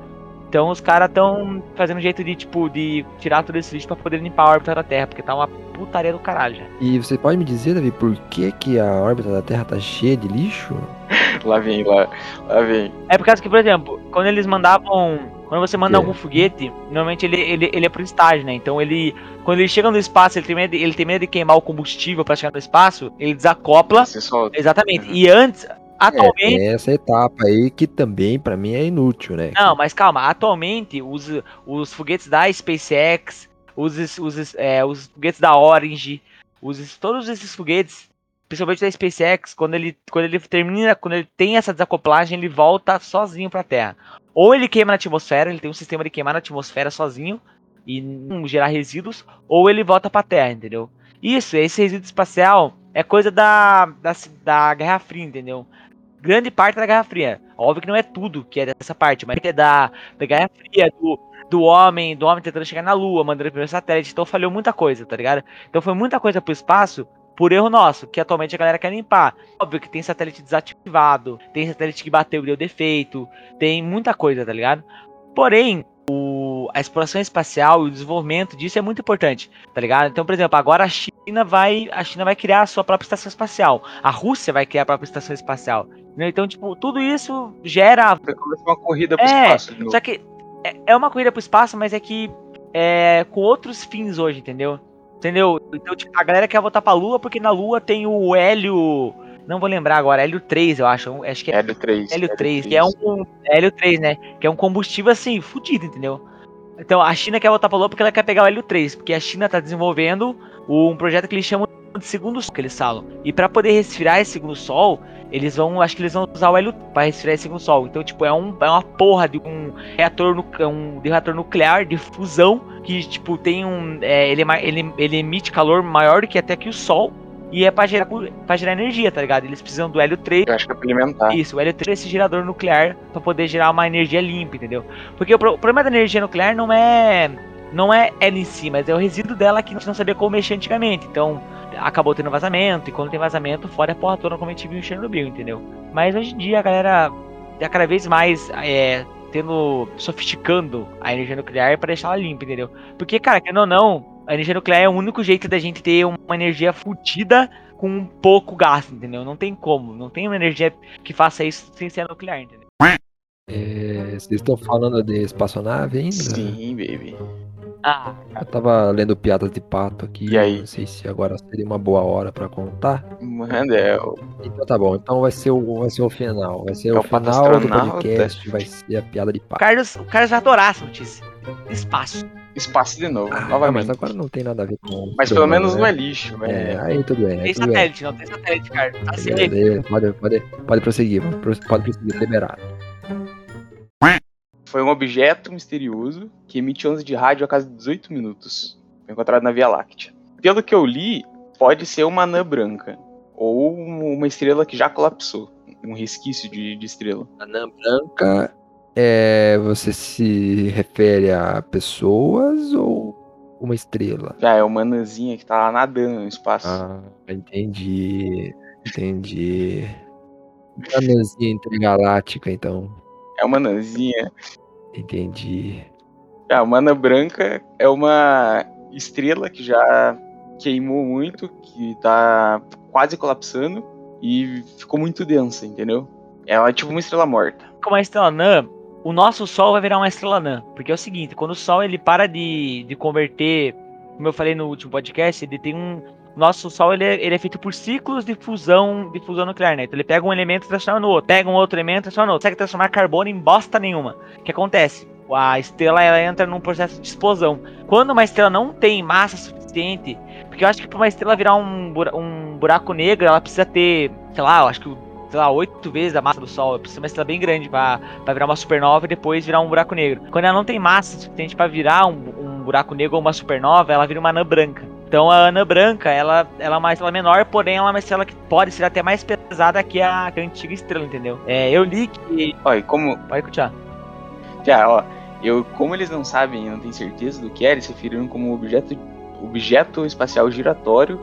Speaker 3: Então os caras estão fazendo um jeito de, tipo, de tirar todo esse lixo pra poder limpar a órbita da Terra, porque tá uma putaria do caralho já.
Speaker 2: E você pode me dizer, Davi, por que, que a órbita da Terra tá cheia de lixo?
Speaker 4: Lá vem, lá, lá vem.
Speaker 3: É por causa que, por exemplo, quando eles mandavam. Quando você manda
Speaker 2: É.
Speaker 3: algum foguete, normalmente ele, ele, ele é por estágio, né? Então ele. Quando ele chega no espaço, ele tem, medo de, ele tem medo de queimar o combustível pra chegar no espaço, ele desacopla.
Speaker 4: Você solta.
Speaker 3: Exatamente.
Speaker 4: Uhum.
Speaker 3: E antes, atualmente.
Speaker 2: tem essa etapa aí que também pra mim é inútil, né?
Speaker 3: Não, mas calma, atualmente os, os foguetes da SpaceX, os, os, é, os foguetes da Orange, os, todos esses foguetes, principalmente da SpaceX, quando ele, quando ele termina, quando ele tem essa desacoplagem, ele volta sozinho pra Terra. Ou ele queima na atmosfera, ele tem um sistema de queimar na atmosfera sozinho e não gerar resíduos, ou ele volta pra Terra, entendeu? Isso, esse resíduo espacial é coisa da, da, da Guerra Fria, entendeu? Grande parte da Guerra Fria. Óbvio que não é tudo que é dessa parte, mas é da, da Guerra Fria, do, do homem, do homem tentando chegar na Lua, mandando primeiro satélite. Então falhou muita coisa, tá ligado? Então foi muita coisa pro espaço por erro nosso, que atualmente a galera quer limpar. Óbvio que tem satélite desativado, tem satélite que bateu e deu defeito, tem muita coisa, tá ligado? Porém, o, a exploração espacial e o desenvolvimento disso é muito importante, tá ligado? Então, por exemplo, agora a China vai, a China vai criar a sua própria estação espacial, a Rússia vai criar a própria estação espacial. Entendeu? Então, tipo, tudo isso gera
Speaker 4: Vai começar uma corrida pro
Speaker 3: É,
Speaker 4: espaço. novo.
Speaker 3: só que é, é uma corrida pro espaço, mas é que é com outros fins hoje, entendeu? Entendeu? Então, tipo, a galera quer voltar pra Lua porque na Lua tem o Hélio. Não vou lembrar agora, Hélio 3, eu acho. Acho que é
Speaker 4: Hélio 3.
Speaker 3: Hélio 3, que é um. Hélio 3, né? Que é um combustível assim, fudido, entendeu? Então a China quer voltar pra Lua porque ela quer pegar o Hélio 3, porque a China tá desenvolvendo um projeto que eles chamam de segundo sol, que eles falam. E pra poder resfriar esse segundo sol, eles vão, acho que eles vão usar o Hélio pra resfriar esse segundo sol. Então, tipo, é, um, é uma porra de um reator, nu- um reator nuclear de fusão que, tipo, tem um. é, ele, é ele, ele emite calor maior do que até que o sol. e é pra gerar, pra gerar energia, tá ligado? Eles precisam do hélio 3.
Speaker 4: Eu acho que é alimentar.
Speaker 3: Isso, o hélio 3 é esse gerador nuclear pra poder gerar uma energia limpa, entendeu? Porque o, pro- o problema da energia nuclear não é não é ela em si, mas é o resíduo dela que a gente não sabia como mexer antigamente. Então, acabou tendo vazamento, e quando tem vazamento, fora a porra toda como a gente viu em Chernobyl, entendeu? Mas hoje em dia a galera tá cada vez mais é, tendo. sofisticando a energia nuclear pra deixar ela limpa, entendeu? Porque, cara, querendo ou não, a energia nuclear é o único jeito da gente ter uma energia fudida com pouco gasto, entendeu? Não tem como. Não tem uma energia que faça isso sem ser nuclear, entendeu?
Speaker 2: É, vocês estão falando de espaçonave ainda?
Speaker 4: Sim, baby.
Speaker 3: Ah,
Speaker 2: Eu tava lendo piadas de pato aqui.
Speaker 4: E aí?
Speaker 2: Não sei se agora seria uma boa hora pra contar.
Speaker 4: Mandel.
Speaker 2: Então tá bom. Então vai ser o, vai ser o final. Vai ser
Speaker 4: É
Speaker 2: o
Speaker 4: o
Speaker 2: final do podcast. Vai ser a piada de pato.
Speaker 3: Carlos, o Carlos vai adorar essa notícia. Espaço.
Speaker 4: Espaço de novo,
Speaker 2: Ah,
Speaker 4: novamente.
Speaker 2: mas agora não tem nada a ver com.
Speaker 4: Mas pelo menos
Speaker 2: né?
Speaker 4: não é lixo,
Speaker 2: É,
Speaker 4: velho.
Speaker 2: aí tudo bem.
Speaker 3: Tem
Speaker 2: tudo bem.
Speaker 3: satélite, não tem satélite, Carlos. Tá
Speaker 2: Pode, pode, pode prosseguir. Pode pros- pode prosseguir, liberado.
Speaker 4: Foi um objeto misterioso que emite ondas de rádio a cada 18 minutos. Foi encontrado na Via Láctea. Pelo que eu li, pode ser uma anã branca. Ou uma estrela que já colapsou. Um resquício de, de estrela.
Speaker 2: Anã branca, é, você se refere a pessoas ou uma estrela?
Speaker 4: Já é uma anãzinha que tá lá nadando no espaço.
Speaker 2: Ah, entendi. Entendi. Anãzinha intergaláctica, então.
Speaker 4: É uma anãzinha.
Speaker 2: Entendi.
Speaker 4: A mana branca é uma estrela que já queimou muito, que tá quase colapsando e ficou muito densa, entendeu? Ela é tipo uma estrela morta.
Speaker 3: como uma estrela anã, o nosso Sol vai virar uma estrela anã. Porque é o seguinte, quando o Sol ele para de, de converter, como eu falei no último podcast, ele tem um. Nosso Sol ele é, ele é feito por ciclos de fusão, de fusão nuclear, né? Então ele pega um elemento e transforma no outro, pega um outro elemento e transforma no outro. Consegue transformar carbono em bosta nenhuma. O que acontece? A estrela ela entra num processo de explosão. Quando uma estrela não tem massa suficiente, porque eu acho que para uma estrela virar um, um buraco negro, ela precisa ter, sei lá, eu acho que sei lá, oito vezes a massa do Sol. Precisa ser uma estrela bem grande pra virar uma supernova e depois virar um buraco negro. Quando ela não tem massa suficiente pra virar um, um buraco negro ou uma supernova, ela vira uma anã branca. Então a anã branca, ela, ela é uma estrela menor, porém ela é uma estrela que pode ser até mais pesada que a, que a antiga estrela, entendeu? É, eu li que.
Speaker 4: Olha, como.
Speaker 3: Pode continuar.
Speaker 4: Já, ó. Eu, como eles não sabem e não têm certeza do que é, eles se referiram como objeto, objeto espacial giratório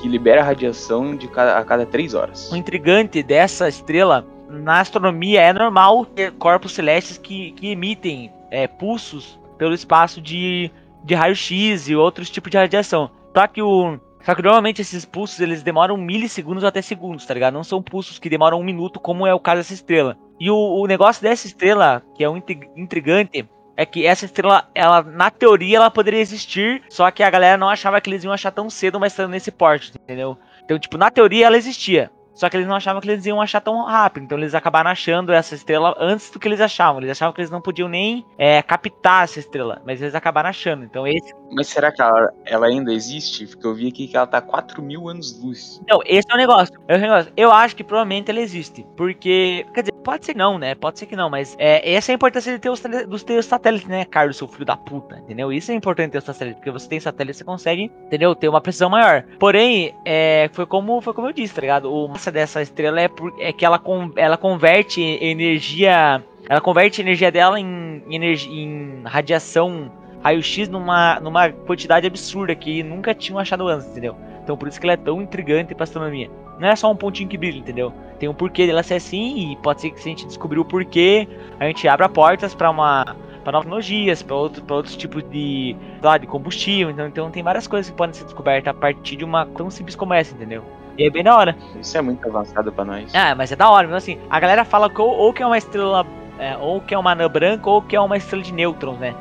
Speaker 4: que libera radiação de cada, a cada três horas.
Speaker 3: O intrigante dessa estrela, na astronomia, é normal ter corpos celestes que, que emitem é, pulsos pelo espaço de, de raio-x e outros tipos de radiação. Só que o. Só que normalmente esses pulsos eles demoram milissegundos até segundos, tá ligado? Não são pulsos que demoram um minuto, como é o caso dessa estrela. E o, o negócio dessa estrela, que é um intri- intrigante, é que essa estrela, ela, na teoria, ela poderia existir, só que a galera não achava que eles iam achar tão cedo uma estrela nesse porte, entendeu? Então, tipo, na teoria ela existia. Só que eles não achavam que eles iam achar tão rápido. Então eles acabaram achando essa estrela antes do que eles achavam. Eles achavam que eles não podiam nem é, captar essa estrela. Mas eles acabaram achando. Então esse.
Speaker 4: Mas será que ela, ela ainda existe? Porque eu vi aqui que ela tá 4 mil anos-luz.
Speaker 3: Então, esse é o negócio. É o negócio. Eu acho que provavelmente ela existe. Porque. Quer dizer, pode ser que não, né? Pode ser que não. Mas é, essa é a importância de ter os, dos teus satélites, né, Carlos, seu filho da puta? Entendeu? Isso é importante ter os satélites. Porque você tem satélite, você consegue, entendeu? Ter uma precisão maior. Porém, é, foi, como, foi como eu disse, tá ligado? O massa dessa estrela é, por- é que ela, ela converte energia. Ela converte energia dela em, em radiação raio-x numa, numa quantidade absurda que nunca tinham achado antes, entendeu? Então por isso que ela é tão intrigante pra astronomia. Não é só um pontinho que brilha, entendeu? Tem um porquê dela ser assim e pode ser que se a gente descobrir o porquê, a gente abra portas pra uma para novas tecnologias, para outro, pra outros tipos de, de combustível. Então, então tem várias coisas que podem ser descobertas a partir de uma tão simples como essa, entendeu? E é bem da hora.
Speaker 4: Isso é muito avançado pra nós.
Speaker 3: Ah, mas é da hora, mesmo assim. A galera fala que ou, ou que é uma estrela, é, ou que é uma anã branca, ou que é uma estrela de nêutrons, né?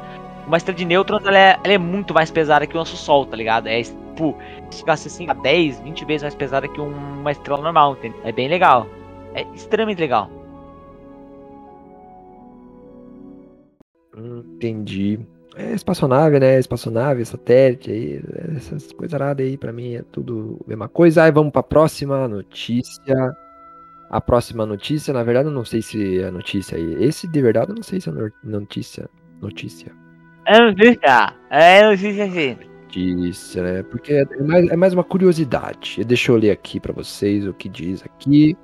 Speaker 3: Uma estrela de nêutrons, ela é, ela é muito mais pesada que o nosso Sol, tá ligado? É, tipo, ficasse assim, 10, 20 vezes mais pesada que um- uma estrela normal, entendeu? É bem legal. É extremamente legal.
Speaker 2: Hum, Entendi. É espaçonave, né? Espaçonave, satélite aí, essas coisas aradas aí pra mim é tudo a mesma coisa. Aí vamos pra próxima notícia. A próxima notícia, na verdade, eu não sei se é notícia aí. Esse de verdade eu não sei se é notícia. Notícia.
Speaker 3: É notícia. É notícia sim.
Speaker 2: notícia, né? Porque é mais, é mais uma curiosidade. Deixa eu ler aqui pra vocês o que diz aqui.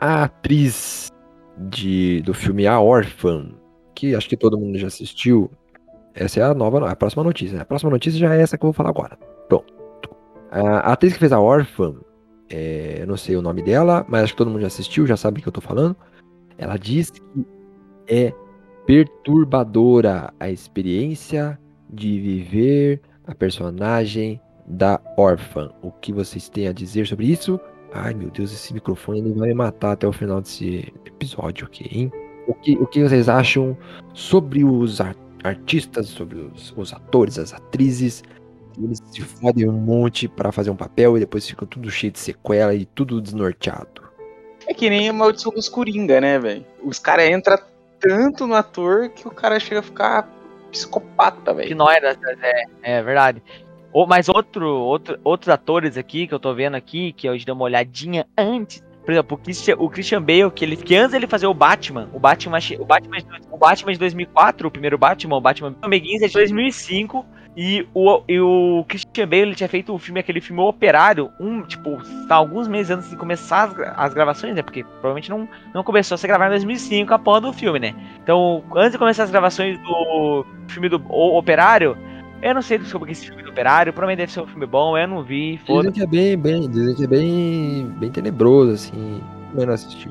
Speaker 2: A atriz de, do filme A Órfã, que acho que todo mundo já assistiu. Essa é a nova, a próxima notícia. né? A próxima notícia já é essa que eu vou falar agora. Pronto. A atriz que fez a Órfã, é, eu não sei o nome dela, mas acho que todo mundo já assistiu, já sabe o que eu tô falando. Ela disse que é perturbadora a experiência de viver a personagem da órfã. O que vocês têm a dizer sobre isso? Ai meu Deus, esse microfone ele vai me matar até o final desse episódio aqui, hein? O que, o que vocês acham sobre os ar- artistas, sobre os, os atores, as atrizes? Eles se fodem um monte pra fazer um papel e depois ficam tudo cheio de sequela e tudo desnorteado.
Speaker 4: É que nem a maldição dos Coringa, né, velho? Os caras entram tanto no ator que o cara chega a ficar psicopata,
Speaker 3: Que
Speaker 4: velho.
Speaker 3: não era, é, é verdade. Ou, mas outro, outro, outros atores aqui que eu tô vendo aqui, que eu dei uma olhadinha antes. Por exemplo, o Christian, o Christian Bale, que, ele, que antes ele fazer o Batman, o Batman, o Batman, o Batman de 2004, o primeiro Batman, o Batman Begins é de 2005, e o, e o Christian Bale ele tinha feito o filme, aquele filme Operário, um, tipo, tá, alguns meses antes de começar as, as gravações, né? Porque provavelmente não, não começou a ser gravado em 2005 a porra do filme, né? Então, antes de começar as gravações do filme do O Operário, eu não sei sobre esse filme do Operário, provavelmente deve ser um filme bom, eu não vi,
Speaker 2: Dizem que é bem, bem, dizem que é bem, bem tenebroso, assim. Eu não assisti.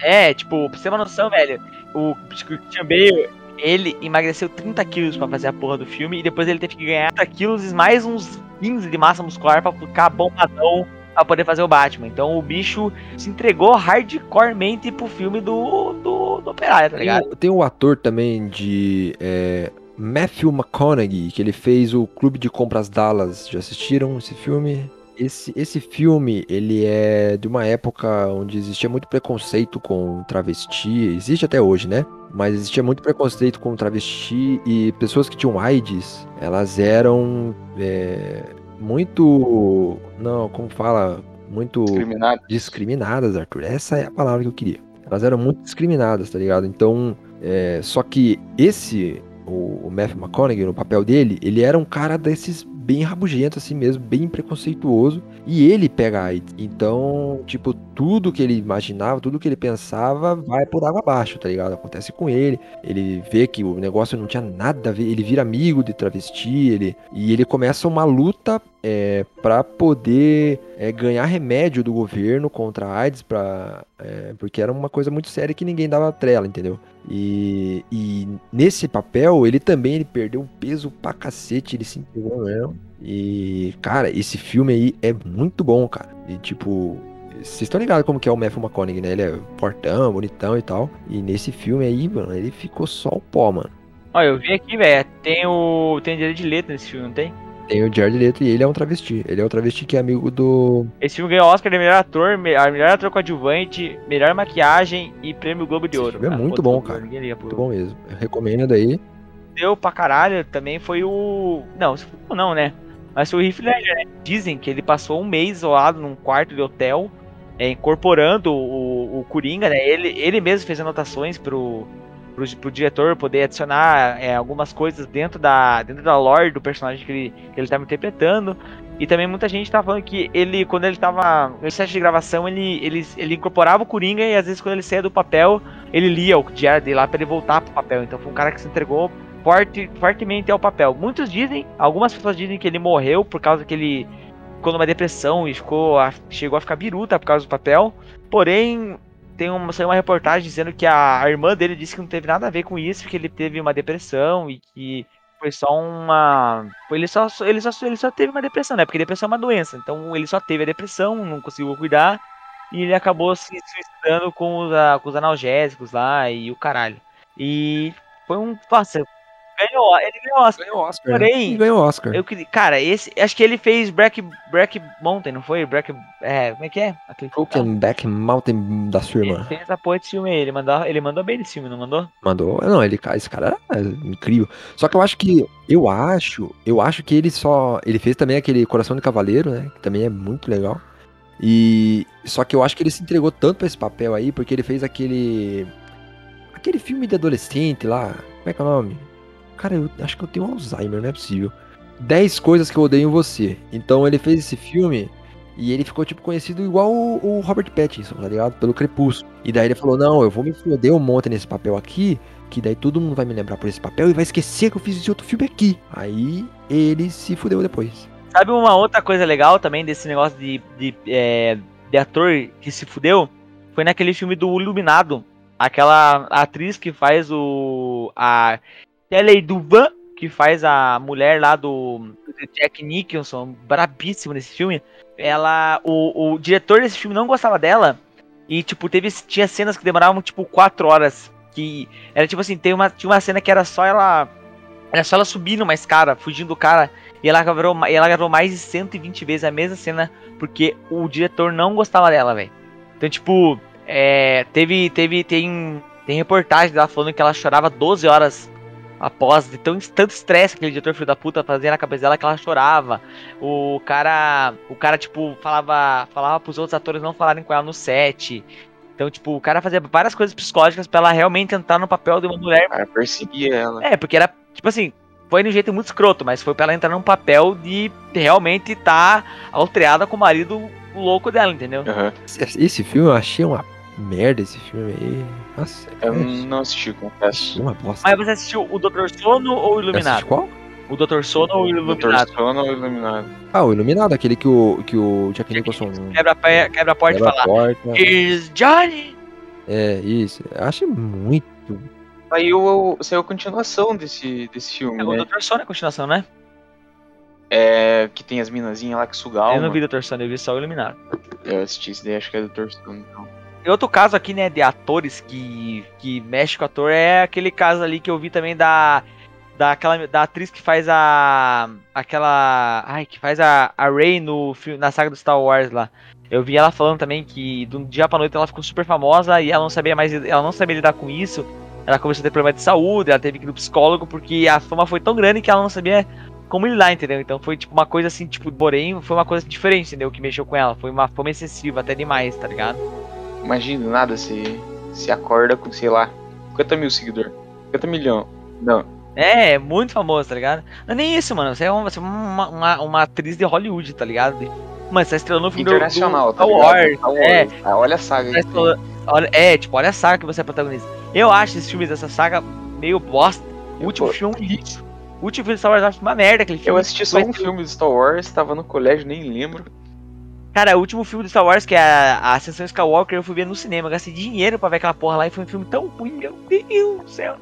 Speaker 3: É, tipo, pra você ter uma noção, velho, o Christian Bale, ele emagreceu 30 quilos pra fazer a porra do filme, e depois ele teve que ganhar 30 quilos e mais uns 15 de massa muscular pra ficar bombadão pra poder fazer o Batman. Então o bicho se entregou hardcoremente pro filme do, do, do Operário, tá
Speaker 2: Tem,
Speaker 3: ligado?
Speaker 2: o- tem o ator também de é, Matthew McConaughey, que ele fez o Clube de Compras Dallas. Já assistiram esse filme? Esse, esse filme, ele é de uma época onde existia muito preconceito com travesti, existe até hoje, né? Mas existia muito preconceito com travesti e pessoas que tinham AIDS, elas eram é, muito, não, como fala, muito
Speaker 4: Discriminado.
Speaker 2: discriminadas, Arthur. Essa é a palavra que eu queria. Elas eram muito discriminadas, tá ligado? Então, é, só que esse, o, o Matthew McConaughey, no papel dele, ele era um cara desses bem rabugento, assim mesmo, bem preconceituoso. E ele pega AIDS. Então, tipo, tudo que ele imaginava, tudo que ele pensava, vai por água abaixo, tá ligado? Acontece com ele. Ele vê que o negócio não tinha nada a ver. Ele vira amigo de travesti, ele, e ele começa uma luta é, para poder é, ganhar remédio do governo contra a AIDS, pra, é, porque era uma coisa muito séria que ninguém dava trela, entendeu? E, e nesse papel, ele também ele perdeu um peso pra cacete, ele se entregou mesmo. E, cara, esse filme aí é muito bom, cara. E, tipo, vocês estão ligados como que é o Matthew McConaughey, né? Ele é fortão, bonitão e tal. E nesse filme aí, mano, ele ficou só o pó, mano.
Speaker 3: Olha, eu vi aqui, velho, tem o. Tem direito de letra nesse filme, não tem?
Speaker 2: Tem o Jared Leto e ele é um travesti. Ele é um travesti que é amigo do...
Speaker 3: Esse filme ganhou Oscar de melhor ator, me- a melhor ator coadjuvante, melhor maquiagem e prêmio Globo de Ouro.
Speaker 2: é
Speaker 3: Ah,
Speaker 2: muito bom, cara. Muito bom mesmo. Eu recomendo aí.
Speaker 3: deu pra caralho também foi o. Não, não, né? Mas o Heath Ledger, né? Dizem que ele passou um mês isolado num quarto de hotel, é, incorporando o, o Coringa, né? Ele, ele mesmo fez anotações pro, pro, pro diretor poder adicionar é, algumas coisas dentro da, dentro da lore do personagem que ele, que ele tava interpretando. E também muita gente tá falando que ele, quando ele tava no set de gravação, ele, ele, ele incorporava o Coringa e às vezes quando ele saía do papel, ele lia o diário dele lá pra ele voltar pro papel. Então foi um cara que se entregou forte, fortemente ao papel. Muitos dizem, algumas pessoas dizem que ele morreu por causa que ele ficou numa depressão e ficou, chegou a ficar biruta por causa do papel. Porém, tem uma, saiu uma reportagem dizendo que a, a irmã dele disse que não teve nada a ver com isso, que ele teve uma depressão e que foi só uma. Ele só, ele, só, ele só teve uma depressão, né? Porque depressão é uma doença. Então ele só teve a depressão, não conseguiu cuidar. E ele acabou se suicidando com os, com os analgésicos lá e o caralho. E foi um. Nossa, ganhou, ele ganhou Oscar.
Speaker 2: Ganhou Oscar.
Speaker 3: Porém,
Speaker 2: Ele ganhou Oscar.
Speaker 3: Eu. Cara, esse. Acho que ele fez Black, Black Mountain, não foi? Black. É, como é que é? Aquele
Speaker 2: Broken Back Mountain da sua
Speaker 3: Ele
Speaker 2: irmã.
Speaker 3: fez essa porra desse filme aí. Ele mandou, ele mandou bem nesse filme, não mandou?
Speaker 2: Mandou. Não, ele, esse cara é incrível. Só que eu acho que. Eu acho. Eu acho que ele só. Ele fez também aquele Coração de Cavaleiro, né? Que também é muito legal. E. Só que eu acho que ele se entregou tanto pra esse papel aí, porque ele fez aquele. Aquele filme de adolescente lá. Como é que é o nome? Cara, eu acho que eu tenho Alzheimer, não é possível. 10 coisas que eu odeio em você. Então ele fez esse filme e ele ficou, tipo, conhecido igual o, o Robert Pattinson, tá ligado? Pelo Crepúsculo. E daí ele falou, não, eu vou me foder um monte nesse papel aqui, que daí todo mundo vai me lembrar por esse papel e vai esquecer que eu fiz esse outro filme aqui. Aí ele se fudeu depois.
Speaker 3: Sabe uma outra coisa legal também desse negócio de, de, é, de ator que se fudeu? Foi naquele filme do Iluminado. Aquela atriz que faz o. A Kelly Duvan, que faz a mulher lá do, Jack Nicholson, brabíssimo nesse filme. Ela. O, o diretor desse filme não gostava dela. E, tipo, teve, tinha cenas que demoravam, tipo, quatro horas. Que era tipo assim, tem uma, tinha uma cena que era só ela. Era só ela subindo uma escada, fugindo do cara. E ela gravou, e ela gravou mais de 120 vezes a mesma cena. Porque o diretor não gostava dela, velho. Então, tipo, é, teve, teve, tem, tem reportagem dela falando que ela chorava 12 horas após de tão, tanto estresse que aquele diretor filho da puta fazia na cabeça dela que ela chorava. O cara, o cara tipo falava, falava pros outros atores não falarem com ela no set. Então, tipo, o cara fazia várias coisas psicológicas para ela realmente entrar no papel de uma mulher.
Speaker 4: Cara perseguia ela.
Speaker 3: É, porque era, tipo assim, foi de um jeito muito escroto, mas foi pra ela entrar num papel de realmente estar tá alterada com o marido louco dela, entendeu?
Speaker 4: Uhum.
Speaker 2: Esse, esse filme eu achei uma merda, esse filme aí. Nossa,
Speaker 4: Eu
Speaker 2: é,
Speaker 4: não assisti, confesso.
Speaker 2: uma bosta.
Speaker 3: Mas você assistiu o Doutor Sono ou o Iluminado?
Speaker 2: qual?
Speaker 3: O Doutor Sono ou o
Speaker 4: Doutor
Speaker 3: Iluminado?
Speaker 4: Sono ou Iluminado?
Speaker 2: Ah, o Iluminado, aquele que o, que o Jack Nicholson
Speaker 3: Quebra, quebra a porta e
Speaker 2: quebra
Speaker 3: fala.
Speaker 2: a porta.
Speaker 3: Is Johnny?
Speaker 2: É, isso. Eu achei muito.
Speaker 4: Saiu, saiu a continuação desse, desse filme,
Speaker 3: É o
Speaker 4: né?
Speaker 3: Doutor Sono é a continuação, né?
Speaker 4: É, que tem as minazinhas lá que sugam
Speaker 3: Eu não vi Doutor Sono, eu vi só o Iluminado.
Speaker 4: Eu assisti esse daí, acho que é Doutor Sono. Então.
Speaker 3: Outro caso aqui, né, de atores que, que mexe com ator é aquele caso ali que eu vi também da. Da, aquela, da atriz que faz a. Aquela. Ai, que faz a, a Rey no, na saga do Star Wars lá. Eu vi ela falando também que de um dia pra noite ela ficou super famosa e ela não sabia mais. Ela não sabia lidar com isso. Ela começou a ter problema de saúde, ela teve que ir no psicólogo porque a fama foi tão grande que ela não sabia como lidar, entendeu? Então foi tipo uma coisa assim, tipo, porém, foi uma coisa diferente, entendeu? Que mexeu com ela. Foi uma fama excessiva, até demais, tá ligado?
Speaker 4: Imagina, nada, você, você acorda com, sei lá, 50 mil seguidores. 50 milhões. Não.
Speaker 3: É, muito famoso, tá ligado? Não é nem isso, mano. Você é uma, é uma, uma, uma atriz de Hollywood, tá ligado? Mano, você tá estrelando no filme
Speaker 4: Internacional,
Speaker 3: do
Speaker 4: tá
Speaker 3: Star
Speaker 4: ligado?
Speaker 3: É.
Speaker 4: Ah, olha a saga
Speaker 3: tá estrelando- olha, é, tipo, olha a saga que você é protagonista. Eu acho esses filmes dessa saga meio bosta. O último
Speaker 4: Pô,
Speaker 3: filme é lixo. O último filme de Star Wars eu acho uma merda aquele
Speaker 4: Eu
Speaker 3: filme.
Speaker 4: assisti só um filme de Star Wars, tava no colégio, nem lembro.
Speaker 3: Cara, o último filme do Star Wars, que é a, a Ascensão Skywalker, eu fui ver no cinema. Eu Gastei dinheiro pra ver aquela porra lá e foi um filme tão ruim, meu Deus do céu.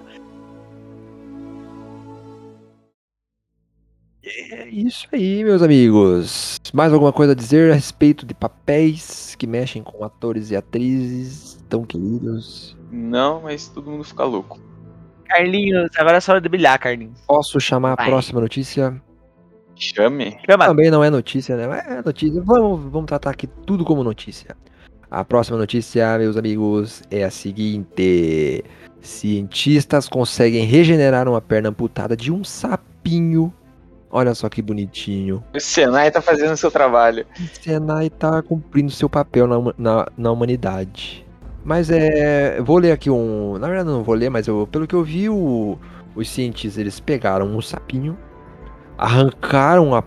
Speaker 2: É isso aí, meus amigos. Mais alguma coisa a dizer a respeito de papéis que mexem com atores e atrizes tão queridos?
Speaker 4: Não, mas todo mundo fica louco.
Speaker 3: Carlinhos, agora é só hora de brilhar, Carlinhos.
Speaker 2: Posso chamar a
Speaker 3: Vai.
Speaker 2: próxima notícia?
Speaker 4: Chame.
Speaker 3: Chama.
Speaker 2: Também não é notícia, né? É notícia. Vamos, vamos tratar aqui tudo como notícia. A próxima notícia, meus amigos, é a seguinte: cientistas conseguem regenerar uma perna amputada de um sapinho. Olha só que bonitinho.
Speaker 4: O Senai tá fazendo o seu trabalho.
Speaker 2: O Senai tá cumprindo seu papel na, na, na humanidade. Mas é. Vou ler aqui um. Na verdade, não vou ler, mas eu, pelo que eu vi, o- os cientistas eles pegaram um sapinho, arrancaram a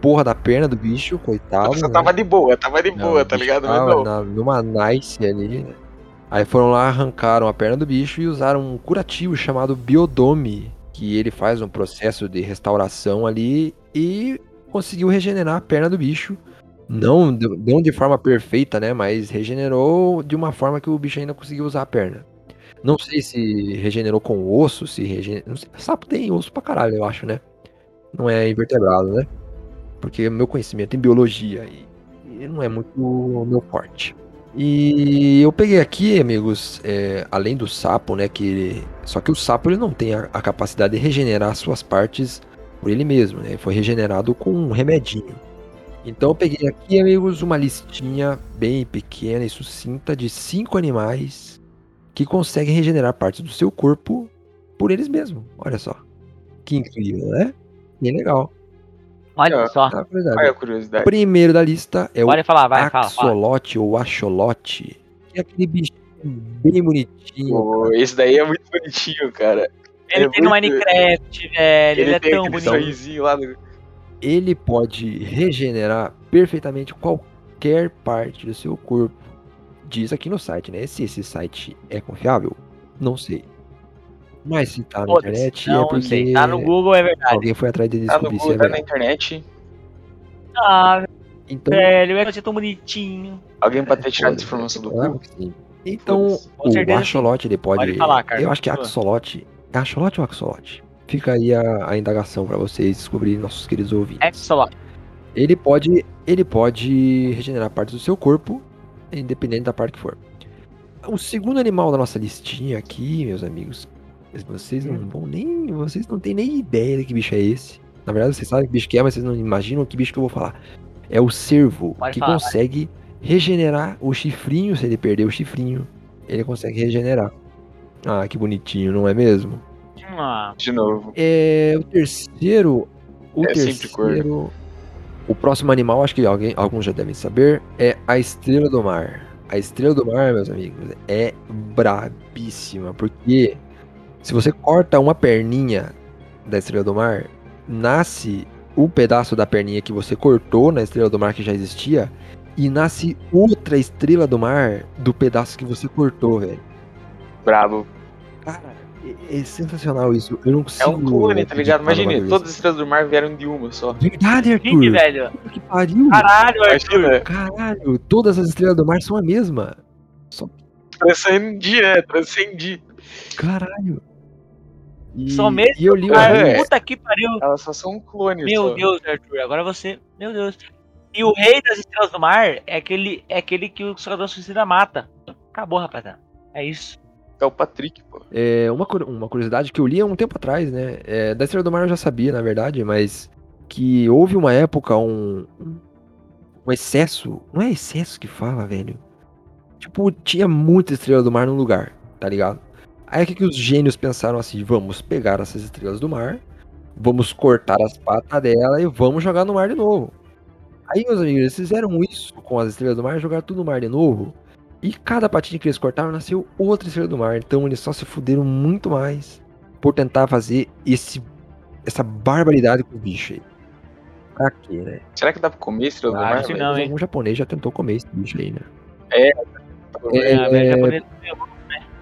Speaker 2: porra da perna do bicho, coitado.
Speaker 4: Você
Speaker 2: né?
Speaker 4: tava de boa, tava de
Speaker 2: Não,
Speaker 4: boa, tá
Speaker 2: bicho
Speaker 4: ligado? Mas
Speaker 2: tava
Speaker 4: não.
Speaker 2: na- numa nice ali. Aí foram lá, arrancaram a perna do bicho e usaram um curativo chamado biodome, que ele faz um processo de restauração ali e conseguiu regenerar a perna do bicho. Não, de- não de forma perfeita, né? Mas regenerou de uma forma que o bicho ainda conseguiu usar a perna. Não sei se regenerou com osso, se regenerou. Sapo tem osso pra caralho, eu acho, né? Não é invertebrado, né? Porque meu conhecimento em biologia e e não é muito o meu forte. E eu peguei aqui, amigos, é, além do sapo, né? Que só que o sapo ele não tem a, a capacidade de regenerar suas partes por ele mesmo, né? Foi regenerado com um remedinho. Então eu peguei aqui, amigos, uma listinha bem pequena e sucinta de cinco animais que conseguem regenerar partes do seu corpo por eles mesmos. Olha só. Que incrível, né? Bem legal.
Speaker 3: Olha
Speaker 4: Ah,
Speaker 3: só.
Speaker 2: Tá.
Speaker 4: Olha a
Speaker 2: O
Speaker 4: curiosidade.
Speaker 2: primeiro da lista é o
Speaker 3: Pode falar, vai, fala, fala.
Speaker 2: axolote ou axolote. Que é aquele bichinho bem bonitinho.
Speaker 4: Pô, esse daí é muito bonitinho, cara.
Speaker 3: Ele
Speaker 4: É
Speaker 3: tem no Minecraft, velho. Ele, é
Speaker 4: tem
Speaker 3: tão
Speaker 4: sorrisinho lá. No...
Speaker 2: ele pode regenerar perfeitamente qualquer parte do seu corpo. Diz aqui no site, né? Se esse site é confiável, não sei. Mas se tá na internet é
Speaker 3: não
Speaker 2: porque
Speaker 3: sei. Tá no Google, é verdade.
Speaker 2: alguém foi atrás de
Speaker 4: Tá no
Speaker 2: descobrir se é
Speaker 4: Google, tá na internet.
Speaker 3: Ah,
Speaker 2: Então,
Speaker 3: velho, é tão bonitinho.
Speaker 4: Alguém pode ter tirado essa informação do
Speaker 2: claro
Speaker 4: Google.
Speaker 2: sim. Então, o. Axolote, ele pode.
Speaker 3: Pode falar, cara.
Speaker 2: Eu acho que
Speaker 3: Continua.
Speaker 2: Axolote. É Axolote ou Axolote? Fica aí a, a indagação pra vocês descobrirem, nossos queridos ouvintes.
Speaker 3: É só.
Speaker 2: Ele pode, ele pode regenerar partes do seu corpo, independente da parte que for. O segundo animal da nossa listinha aqui, meus amigos, vocês não vão nem, vocês não têm nem ideia de que bicho é esse. Na verdade, vocês sabem que bicho que é, mas vocês não imaginam que bicho que eu vou falar. É o cervo,
Speaker 3: Pode
Speaker 2: que
Speaker 3: falar,
Speaker 2: consegue regenerar o chifrinho, se ele perder o chifrinho, ele consegue regenerar. Ah, que bonitinho, não é mesmo?
Speaker 3: Ah,
Speaker 4: De novo.
Speaker 2: É, o terceiro. O
Speaker 4: É
Speaker 2: terceiro. O próximo animal, acho que alguém, alguns já devem saber, é a estrela do mar. A estrela do mar, meus amigos, é brabíssima, porque se você corta uma perninha da estrela do mar, nasce um pedaço da perninha que você cortou na estrela do mar que já existia, e nasce outra estrela do mar do pedaço que você cortou, velho.
Speaker 4: Brabo.
Speaker 2: Cara, é, é sensacional isso. Eu não
Speaker 4: É
Speaker 2: consigo.
Speaker 4: um clone, tá ligado?
Speaker 2: bagulho
Speaker 4: todas as estrelas do mar vieram de uma só.
Speaker 2: Verdade, Arthur.
Speaker 3: Gente, velho.
Speaker 2: Que pariu.
Speaker 3: Caralho, Arthur.
Speaker 4: Imagina,
Speaker 2: Caralho, todas as estrelas do mar são a mesma.
Speaker 4: transcendi, né? Transcendi.
Speaker 2: Caralho. E,
Speaker 3: Só mesmo,
Speaker 2: e eu li o
Speaker 3: Cara,
Speaker 4: é.
Speaker 3: puta que pariu.
Speaker 4: Elas só são clones.
Speaker 3: Meu
Speaker 4: só.
Speaker 3: Deus, Arthur. Agora você. Meu Deus. E o rei das estrelas do mar é aquele, é aquele que o Esquadrão Suicida mata. Acabou, rapaziada. É isso.
Speaker 4: É o Patrick, pô.
Speaker 2: É, uma, uma curiosidade que eu li há um tempo atrás, né? É, da Estrela do Mar eu já sabia, na verdade, mas que houve uma época, um, um- um excesso. Não é excesso que fala, velho. Tipo, tinha muita Estrela do Mar no lugar, tá ligado? Aí o que, que os gênios pensaram assim? Vamos pegar essas estrelas do mar, vamos cortar as patas dela e vamos jogar no mar de novo. Aí, meus amigos, eles fizeram isso com as estrelas do mar, jogaram tudo no mar de novo. E cada patinha que eles cortaram nasceu outra estrela do mar. Então eles só se fuderam muito mais por tentar fazer esse, essa barbaridade com o bicho aí. Pra quê, né?
Speaker 4: Será que dá pra comer estrela do
Speaker 3: Claro
Speaker 4: mar?
Speaker 3: não, hein?
Speaker 2: Algum japonês já tentou comer esse bicho aí, né?
Speaker 4: É,
Speaker 3: Ah, velho, japonês-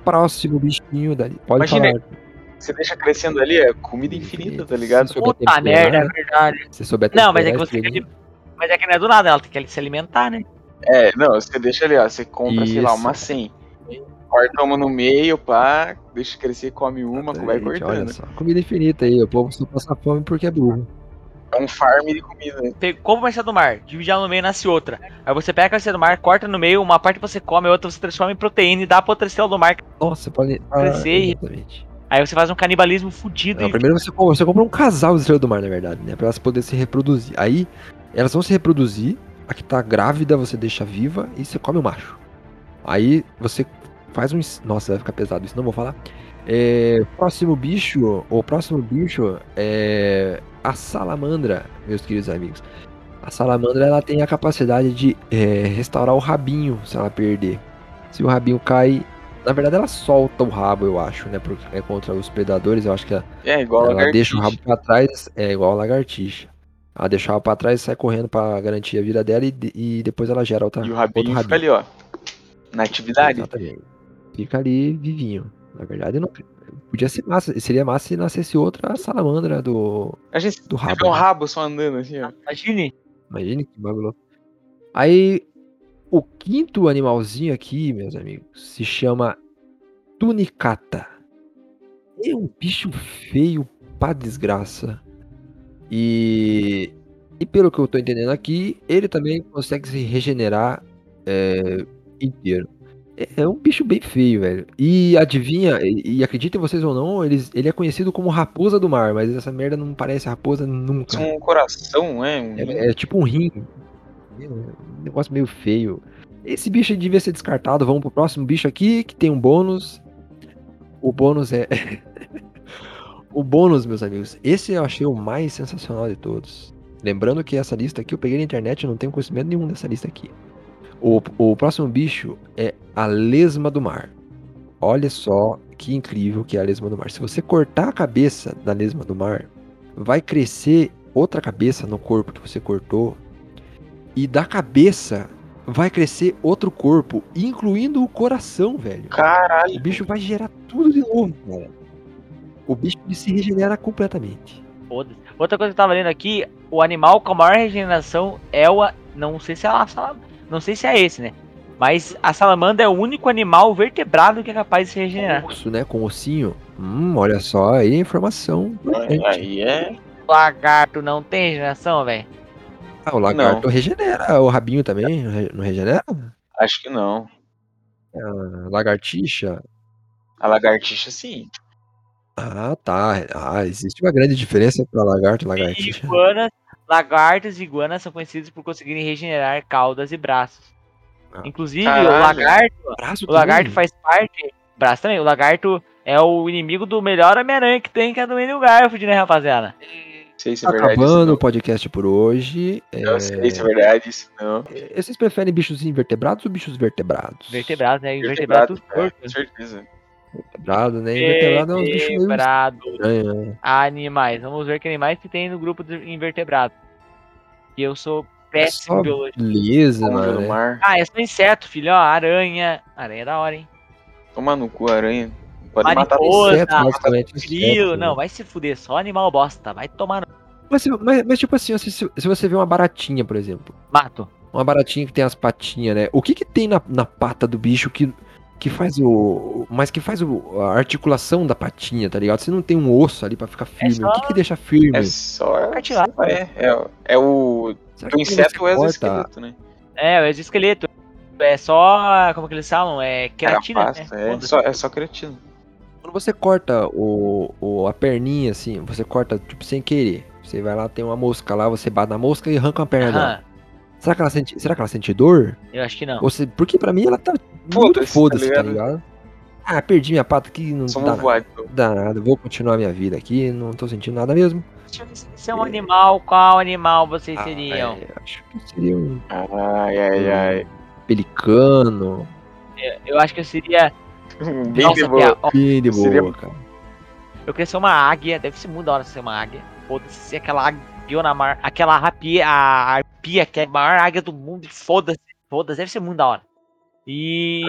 Speaker 2: Próximo bichinho dali. Pode
Speaker 4: Imagina,
Speaker 2: falar.
Speaker 4: Você deixa crescendo ali, é comida infinita, tá ligado?
Speaker 3: Puta
Speaker 2: temperar,
Speaker 3: merda, é verdade.
Speaker 2: Se souber
Speaker 3: Não, mas é que você. Mas é que não é do nada, ela tem que se alimentar, né?
Speaker 4: É, não, você deixa ali, ó. Você compra, sei lá,
Speaker 2: Isso.
Speaker 4: uma 100. Corta uma no meio, pá, deixa crescer, come uma, vai
Speaker 2: Exatamente,
Speaker 4: cortando.
Speaker 2: Olha só, comida infinita aí. O povo só passa fome porque é burro.
Speaker 4: É um farm de comida. né?
Speaker 3: Compra uma estrela do mar, divide ela no meio e nasce outra. Aí você pega a estrela do mar, corta no meio, uma parte você come, a outra você transforma em proteína e dá pra outra estrela do mar.
Speaker 2: Nossa, pode. Ah,
Speaker 3: Crescer e-
Speaker 2: exatamente.
Speaker 3: Aí você faz um canibalismo fudido
Speaker 2: Não,
Speaker 3: e
Speaker 2: primeiro você, compra- você compra um casal de estrela do mar, na verdade, né? Pra elas poderem se reproduzir. Aí, elas vão se reproduzir. A que tá grávida você deixa viva e você come o macho. Aí você faz um. Nossa, vai ficar pesado isso, não vou falar. É, o próximo bicho, o próximo bicho é a salamandra, meus queridos amigos. A salamandra ela tem a capacidade de é, restaurar o rabinho se ela perder. Se o rabinho cai, na verdade ela solta o rabo, eu acho, né? Porque é contra os predadores, eu acho que ela
Speaker 4: É, igual
Speaker 2: ela deixa o rabo pra trás, é igual a lagartixa. Ela deixa o rabo pra trás e sai correndo pra garantir a vida dela e, e depois ela gera outra,
Speaker 4: E o rabinho
Speaker 2: rabinho.
Speaker 4: fica ali, ó. Na atividade.
Speaker 2: Exatamente. Fica ali vivinho. Na verdade, não. Podia ser massa. Seria massa se nascesse outra salamandra do.
Speaker 4: A gente
Speaker 2: Do rabo,
Speaker 4: um
Speaker 2: né?
Speaker 4: rabo só andando assim, ó.
Speaker 3: Imagine.
Speaker 2: Imagine que bagulho. Aí, o quinto animalzinho aqui, meus amigos, se chama Tunicata. É um bicho feio pra desgraça. E, e pelo que eu tô entendendo aqui, ele também consegue se regenerar é, inteiro. É, é um bicho bem feio, velho. E adivinha, e, e acreditem vocês ou não, eles, ele é conhecido como raposa do mar, mas essa merda não parece raposa nunca.
Speaker 4: É um coração, é? Um...
Speaker 2: É, é tipo um rim. Um negócio meio feio. Esse bicho devia ser descartado. Vamos pro próximo bicho aqui, que tem um bônus. O bônus é. o bônus, meus amigos. Esse eu achei o mais sensacional de todos. Lembrando que essa lista aqui eu peguei na internet, eu não tenho conhecimento nenhum dessa lista aqui. O, o próximo bicho é a lesma do mar. Olha só que incrível que é a lesma do mar. Se você cortar a cabeça da lesma do mar, vai crescer outra cabeça no corpo que você cortou. E da cabeça vai crescer outro corpo, incluindo o coração, velho. O
Speaker 4: Caralho.
Speaker 2: bicho vai gerar tudo de novo, cara. O bicho se regenera completamente.
Speaker 3: Foda-se. Outra coisa que eu tava lendo aqui, o animal com a maior regeneração é o. Não sei se é a sala- Não sei se é esse, né? Mas a salamandra é o único animal vertebrado que é capaz de se regenerar.
Speaker 2: Osso, né? Com ossinho. Hum, olha só aí a informação.
Speaker 4: Aí é.
Speaker 3: Lagarto não tem regeneração, velho.
Speaker 2: Ah, o lagarto regenera. O rabinho também não re- não regenera?
Speaker 4: Acho que não.
Speaker 2: A lagartixa.
Speaker 4: A lagartixa, sim.
Speaker 2: Ah, tá. Ah, existe uma grande diferença para lagarto e lagartixa.
Speaker 3: Iguanas, lagartos e iguanas são conhecidos por conseguirem regenerar caudas e braços.
Speaker 2: Ah.
Speaker 3: Inclusive,
Speaker 4: Caralho.
Speaker 3: o lagarto,
Speaker 2: Braço
Speaker 3: o lagarto
Speaker 2: também?
Speaker 3: faz parte. Braço também. O lagarto é o inimigo do melhor Homem-Aranha que tem, que é do Andrew Garfield, né, rapaziada?
Speaker 4: Não sei se é verdade. isso
Speaker 2: acabando o podcast por hoje. É,
Speaker 4: Não sei se é verdade isso não.
Speaker 2: Vocês preferem bichos invertebrados ou bichos vertebrados?
Speaker 3: Vertebrado, né? Invertebrado
Speaker 4: Vertebrado,
Speaker 3: tudo
Speaker 4: é,
Speaker 3: torto.
Speaker 4: com certeza.
Speaker 2: Vertebrado, né? Invertebrado é uns bichos meio estranhos. né?
Speaker 3: Animais. Vamos ver que animais que tem no grupo de invertebrados. Que eu sou péssimo
Speaker 2: só
Speaker 3: em biologia.
Speaker 2: Beleza, mano. né?
Speaker 4: mar.
Speaker 3: Ah, é só inseto, filho. Ó, aranha. Aranha é da hora, hein?
Speaker 4: Toma no cu, aranha. Pode matar
Speaker 3: Mariposa.
Speaker 2: Inseto, basicamente.
Speaker 3: Grilo.
Speaker 2: inseto,
Speaker 3: Não,
Speaker 2: né?
Speaker 3: vai se fuder. Só animal bosta. Vai tomar no
Speaker 2: Mas, mas- mas, tipo assim, se, se você vê uma baratinha, por exemplo.
Speaker 3: mato.
Speaker 2: Uma baratinha que tem as patinhas, né? O que que tem na, na pata do bicho que, que faz o. Mas que faz o, a articulação da patinha, tá ligado? Você não tem um osso ali pra ficar firme.
Speaker 3: só-
Speaker 2: O que que deixa firme?
Speaker 4: É só.
Speaker 3: Cartilagem.
Speaker 4: É, é, é o. Do inseto é
Speaker 2: você
Speaker 4: o exoesqueleto, né?
Speaker 3: É, o exoesqueleto. É só. Como que eles falam? É queratina,
Speaker 4: Carapaça,
Speaker 3: né?
Speaker 4: é, só, é só creatina.
Speaker 2: Quando você corta o, o, a perninha, assim, você corta, tipo, sem querer. Você vai lá, tem uma mosca lá, você bate na mosca e arranca uma perna dela. Será que ela sente, será que ela sente dor?
Speaker 3: eu acho que não.
Speaker 2: Se- porque pra mim ela tá
Speaker 4: Foda-se,
Speaker 2: foda-se,
Speaker 4: tá
Speaker 2: tá,
Speaker 4: ligado?
Speaker 2: Ah, perdi minha pata aqui, não
Speaker 4: Somos
Speaker 2: dá,
Speaker 4: então.
Speaker 2: dá nada. Vou continuar minha vida aqui, não tô sentindo nada mesmo.
Speaker 3: Eu se é um animal, qual animal vocês
Speaker 2: Ah,
Speaker 3: seriam?
Speaker 2: é, acho que seria um
Speaker 4: Ai, ai, ai.
Speaker 2: pelicano.
Speaker 3: Eu acho que eu seria.
Speaker 4: Bem
Speaker 3: Nossa,
Speaker 4: de boa.
Speaker 3: Pia, ó,
Speaker 2: Bem de boa,
Speaker 4: Seria-
Speaker 2: cara.
Speaker 3: eu queria ser uma águia. Deve ser muito da hora ser uma águia. Foda-se, ser aquela águia na mar. Aquela rapia, a arpia, que é a maior águia do mundo. Foda-se, foda-se, deve ser muito da hora. E.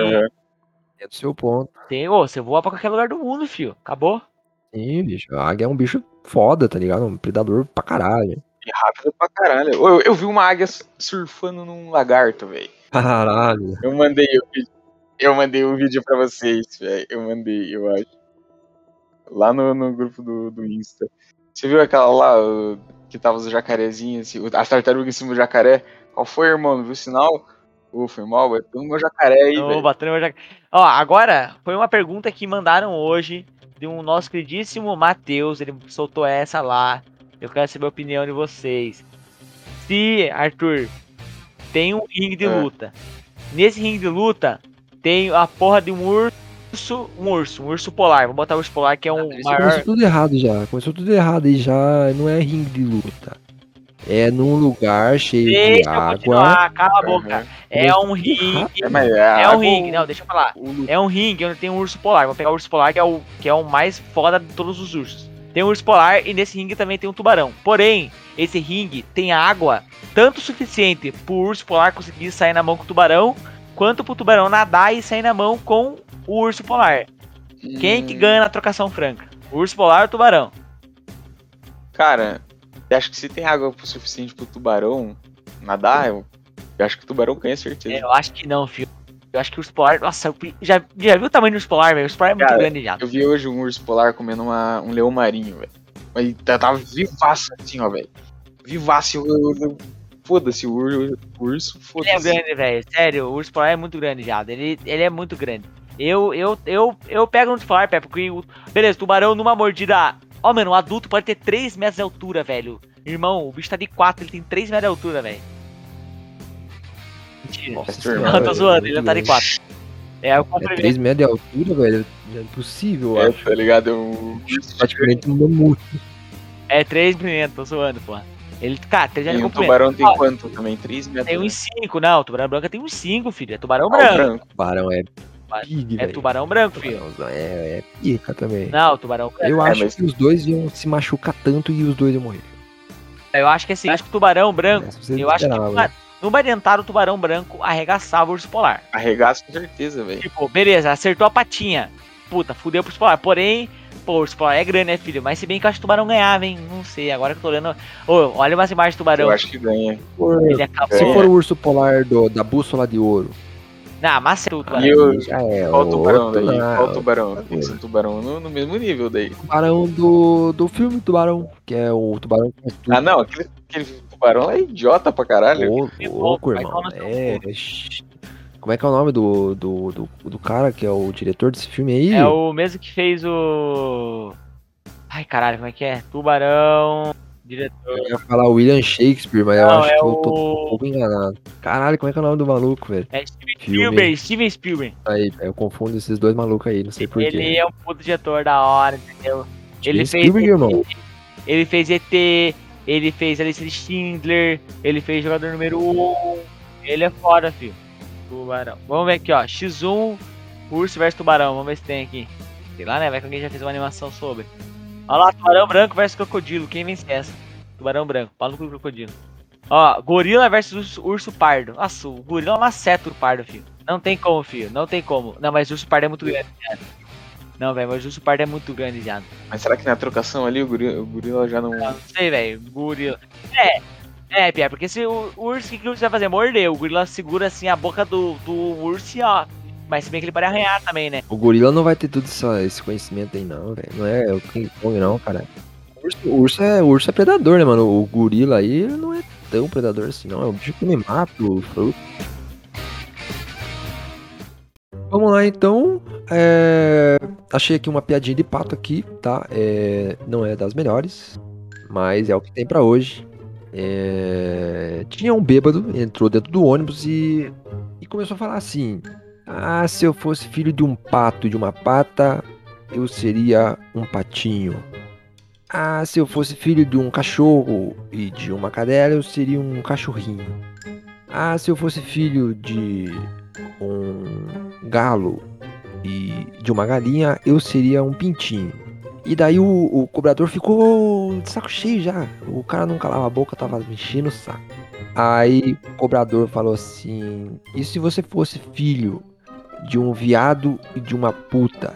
Speaker 2: É do seu ponto.
Speaker 3: Tem, ô, você voa pra qualquer lugar do mundo, fio. Acabou.
Speaker 2: Sim, bicho. A águia é um bicho foda, tá ligado? Um predador pra caralho.
Speaker 4: E rápido pra caralho. Eu, eu vi uma águia surfando num lagarto, velho.
Speaker 2: Caralho.
Speaker 4: Eu mandei o vídeo. Eu mandei o vídeo pra vocês, velho. Eu mandei, eu acho. Lá no, no grupo do, do Insta. Você viu aquela lá que tava os jacarezinhos, assim, as tartarugas em cima do jacaré? Qual foi, irmão? Não viu o sinal? Ô, foi mal, vai ter um meu jacaré aí, velho.
Speaker 3: batendo meu jac- Ó, agora foi uma pergunta que mandaram hoje de um nosso queridíssimo Matheus. Ele soltou essa lá. Eu quero saber a opinião de vocês. Se, Arthur, tem um ringue de
Speaker 4: É.
Speaker 3: luta. Nesse ringue de luta, tem a porra de um urso. Um urso, um urso polar. Vamos botar o urso polar que é um
Speaker 2: Isso
Speaker 3: maior.
Speaker 2: começou tudo errado já. Começou tudo errado e já não é ringue de luta. É num lugar cheio de
Speaker 3: Deixa eu
Speaker 2: água.
Speaker 3: continuar, cala a boca.
Speaker 4: Aham.
Speaker 3: É um ringue.
Speaker 4: É, é,
Speaker 3: É um ringue, não, deixa eu falar. É um ringue onde tem um urso polar. Vou pegar o urso polar, que é o, que é o mais foda de todos os ursos. Tem um urso polar e nesse ringue também tem um tubarão. Porém, esse ringue tem água tanto suficiente pro urso polar conseguir sair na mão com o tubarão, quanto pro tubarão nadar e sair na mão com o urso polar. Quem que
Speaker 4: Hum,
Speaker 3: ganha na trocação franca? O urso polar ou o tubarão?
Speaker 4: Cara, acho que se tem água o suficiente pro tubarão nadar, eu, eu acho que o tubarão ganha certeza.
Speaker 3: Eu acho que não, filho. Eu acho que o urso polar. Nossa, eu já, já viu o tamanho do urso polar, velho? O urso polar é muito
Speaker 4: Cara,
Speaker 3: grande já.
Speaker 4: Eu vi hoje um urso polar comendo uma, um leão marinho, velho. Mas tá- tava vivaço assim, ó, velho. Vivaço. eu- eu- eu- Foda-se, o ur- o urso,
Speaker 3: Ele é
Speaker 4: foda-se.
Speaker 3: grande, velho. Sério, o urso polar é muito grande já. Ele, ele é muito grande. Eu, eu, eu, eu pego no urso polar, Pepe, porque. o- Beleza, tubarão numa mordida. Ó, mano, um adulto pode ter 3 metros de altura, velho. Irmão, o bicho tá de 4, ele tem 3 metros de altura, velho. Mentira.
Speaker 2: Nossa
Speaker 4: Não,
Speaker 3: Não, tô zoando, ele tá de
Speaker 2: grande.
Speaker 3: 4. É, o
Speaker 2: É
Speaker 3: 4
Speaker 2: 3 metros de altura, velho. É impossível,
Speaker 4: É,
Speaker 2: acho.
Speaker 4: tá ligado? É um
Speaker 2: Praticamente um mamute.
Speaker 3: É 3 milímetros, tô zoando, porra. Ele, cara, 3
Speaker 4: E
Speaker 3: metros
Speaker 4: um
Speaker 3: de comprimento.
Speaker 4: tubarão tem quanto também? 3 metros?
Speaker 3: Tem
Speaker 4: né?
Speaker 3: uns 5, não. Tubarão branco tem uns 5, filho. É tubarão
Speaker 4: Ah, o
Speaker 3: branco.
Speaker 4: branco.
Speaker 2: Tubarão é. Pig,
Speaker 3: É tubarão branco, filho.
Speaker 2: É, é pica também.
Speaker 3: Não, tubarão branco.
Speaker 2: Eu
Speaker 4: É,
Speaker 2: acho
Speaker 4: mas-
Speaker 2: que os dois iam se machucar tanto e os dois iam morrer.
Speaker 3: Eu acho que assim, eu acho que o tubarão branco.
Speaker 2: Você
Speaker 3: Eu acho que tuba- no Bariantaro o tubarão branco arregaçava o urso polar.
Speaker 4: Arregaço com certeza, velho.
Speaker 3: Tipo, beleza, acertou a patinha. Puta, fudeu pro urso polar. Porém, pô, o urso polar é grande, né, filho? Mas se bem que eu acho que o tubarão ganhava, hein? Não sei, agora que eu tô olhando. Ô, olha umas imagens do tubarão.
Speaker 4: Eu acho que ganha.
Speaker 2: For-
Speaker 3: Ele acabou.
Speaker 2: Se for o urso polar do- da bússola de ouro,
Speaker 3: Não, mas o tubarão.
Speaker 4: E o-
Speaker 2: já é
Speaker 4: Qual o tubarão
Speaker 2: outro,
Speaker 4: daí?
Speaker 2: né?
Speaker 4: Qual o tubarão?
Speaker 2: outra
Speaker 4: Tem que ser
Speaker 2: coisa.
Speaker 4: um tubarão no, no mesmo nível daí.
Speaker 2: tubarão do, do filme Tubarão, que é o tubarão que faz tudo.
Speaker 4: Ah, não, aquele, aquele tubarão lá é idiota pra caralho.
Speaker 2: Ô, louco, irmão.
Speaker 3: no
Speaker 2: É. Como é que é o nome do, do, do, do cara que é o diretor desse filme aí?
Speaker 3: É o mesmo que fez o. Ai, caralho, como é que é? Tubarão. Diretor.
Speaker 2: Eu ia falar William Shakespeare, mas eu
Speaker 3: Não,
Speaker 2: acho
Speaker 3: é
Speaker 2: que eu tô um pouco enganado. Caralho, como é que é o nome do maluco, velho?
Speaker 3: É Steven. Spielberg, Steven Spielberg.
Speaker 2: Aí, eu confundo esses dois malucos aí, não sei porquê.
Speaker 3: Ele é um puto diretor da hora, entendeu? Ele
Speaker 2: Steven
Speaker 3: fez.
Speaker 2: Spielberg, irmão.
Speaker 3: Ele fez ET, ele fez a lista de Schindler, ele fez jogador número 1. Ele é foda, filho. Tubarão. Vamos ver aqui, ó. X1, urso versus tubarão. Vamos ver se tem aqui. Sei lá, né? Vai que alguém já fez uma animação sobre. Olha lá, tubarão branco versus crocodilo. Quem vence essa? Tubarão branco. Pau no cu crocodilo. Ó, gorila versus urso, pardo. Nossa, o gorila maceta o pardo, filho. Não tem como, filho. Não tem como. Não, mas o urso pardo é muito grande, viado. Não, velho, mas o urso pardo é muito grande, viado.
Speaker 4: Mas será que na trocação ali o gorila, o gorila já não.
Speaker 3: Não sei, velho. Gorila. É. É, Pia, porque se o, o urso, o que, que o urso vai fazer? Morder. O gorila segura assim a boca do, do urso e ó. Mas se bem que ele pode arranhar também, né?
Speaker 2: O gorila não vai ter tudo esse conhecimento aí, não, velho. Não é o King Kong, não, cara. O urso, o urso é, o urso é predador, né, mano? O gorila aí não é tão predador assim, não. É um bicho que me mata, o fruto. Vamos lá, então. É, Achei aqui uma piadinha de pato aqui, tá? É, Não é das melhores, mas é o que tem pra hoje. É, Tinha um bêbado, entrou dentro do ônibus e, e começou a falar assim: Ah, se eu fosse filho de um pato e de uma pata, eu seria um patinho. Ah, se eu fosse filho de um cachorro e de uma cadela, eu seria um cachorrinho. Ah, se eu fosse filho de um galo e de uma galinha, eu seria um pintinho. E daí o, o cobrador ficou de saco cheio já. O cara não calava a boca, tava mexendo o saco. Aí o cobrador falou assim: E se você fosse filho de um viado e de uma puta?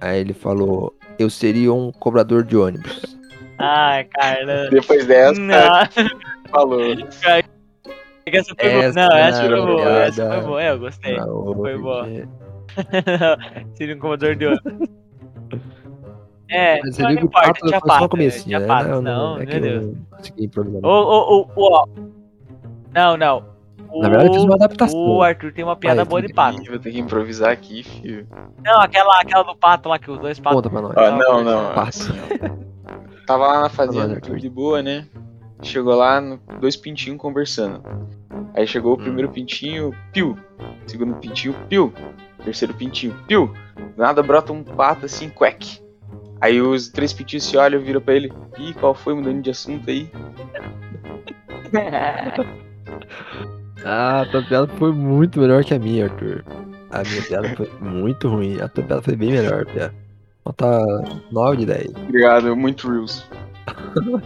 Speaker 2: Aí ele falou: Eu seria um cobrador de ônibus.
Speaker 3: Ai, cara.
Speaker 4: Depois dessa,
Speaker 3: Não,
Speaker 4: falou.
Speaker 3: essa foi boa. Não, essa foi boa. Essa foi boa. É, eu gostei. Foi boa. Seria um comedor de ouro. É,
Speaker 2: Mas
Speaker 3: não, não importa, tinha
Speaker 2: foi só comecinho,
Speaker 3: tinha
Speaker 2: né?
Speaker 3: pato,
Speaker 2: Não,
Speaker 3: não,
Speaker 2: é que
Speaker 3: meu
Speaker 2: eu
Speaker 3: Deus.
Speaker 2: não consegui improvisar.
Speaker 3: Ô, ô, ô, ô, ó. Não, não.
Speaker 2: Na verdade, eu fiz uma adaptação.
Speaker 3: O Arthur tem uma piada
Speaker 2: Vai,
Speaker 3: boa de pato.
Speaker 4: Vou ter que improvisar aqui, filho.
Speaker 3: Não, aquela, aquela do pato lá, que os dois patos.
Speaker 2: Conta pra nós.
Speaker 4: Ah, não, não.
Speaker 2: Passa.
Speaker 4: Tava lá na fazenda, tudo de boa, né? Chegou lá, dois pintinhos conversando. Aí chegou o primeiro pintinho, piu. Segundo pintinho, piu. Terceiro pintinho, piu. Do nada brota um pato assim, quack. Aí os três pintinhos se olham, viram pra ele. Ih, qual foi mudando de assunto aí?
Speaker 2: Ah, a tua piada foi muito melhor que a minha, Arthur. A minha piada foi muito ruim. A tua piada foi bem melhor, Pia. Nota 9 de 10.
Speaker 4: Obrigado, muito reels.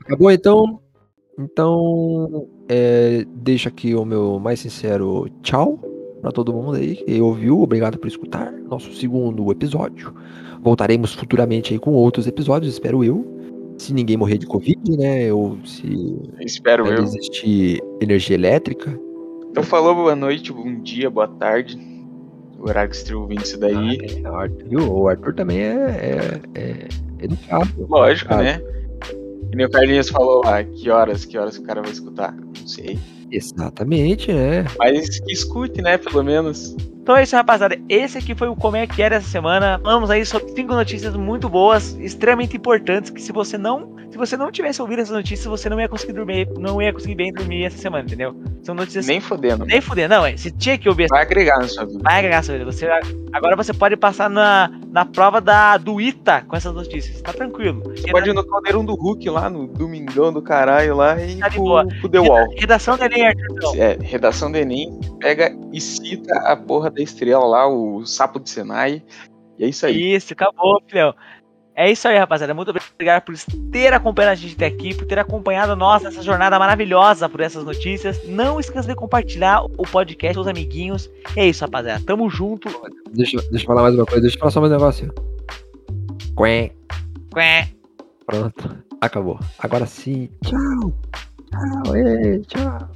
Speaker 2: Acabou então? Então, é, deixo aqui o meu mais sincero tchau pra todo mundo aí que ouviu. Obrigado por escutar nosso segundo episódio. Voltaremos futuramente aí com outros episódios, espero eu. Se ninguém morrer de Covid, né? Ou se
Speaker 4: Espero eu.
Speaker 2: existir energia elétrica.
Speaker 4: Então falou boa noite, bom dia, boa tarde. O horário que você ouvindo isso daí.
Speaker 2: É, o Arthur? O Arthur também é, é, é educado.
Speaker 4: Lógico,
Speaker 2: Ah.
Speaker 4: né? E nem o Carlinhos falou lá, que horas, que horas o cara vai escutar. Não sei.
Speaker 2: Exatamente, né?
Speaker 4: Mas que escute, né, pelo menos.
Speaker 3: Então é isso, rapaziada. Esse aqui foi o Como é que era essa semana. Falamos aí sobre cinco notícias muito boas, extremamente importantes, que se você não, se você não tivesse ouvido essas notícias, você não ia conseguir dormir, não ia conseguir bem dormir essa semana, entendeu? São notícias
Speaker 4: Nem fodendo.
Speaker 3: nem fuder, não, é. Você tinha que ouvir
Speaker 4: Vai agregar na sua vida.
Speaker 3: Vai agregar sua vida. Você, agora você pode passar na, na prova da, do ITA com essas notícias. Tá tranquilo.
Speaker 4: Você pode ir no caldeirão do Hulk lá, no domingão do caralho lá e
Speaker 3: Tá de boa.
Speaker 4: pro The Wall.
Speaker 3: Redação do Enem, Arthur.
Speaker 4: É, redação do Enem, pega e cita a porra da estrela lá, o sapo de Senai. E é isso aí.
Speaker 3: Isso, acabou, filhão. É isso aí, rapaziada. Muito obrigado por ter acompanhado a gente até aqui, por ter acompanhado nós nessa jornada maravilhosa por essas notícias. Não esqueça de compartilhar o podcast com os amiguinhos. É isso, rapaziada. Tamo junto.
Speaker 2: Deixa, deixa eu falar mais uma coisa, deixa eu falar só mais um negocinho. Quen.
Speaker 3: Qué.
Speaker 2: Pronto. Acabou. Agora sim. Tchau. Tchau. Ei, tchau.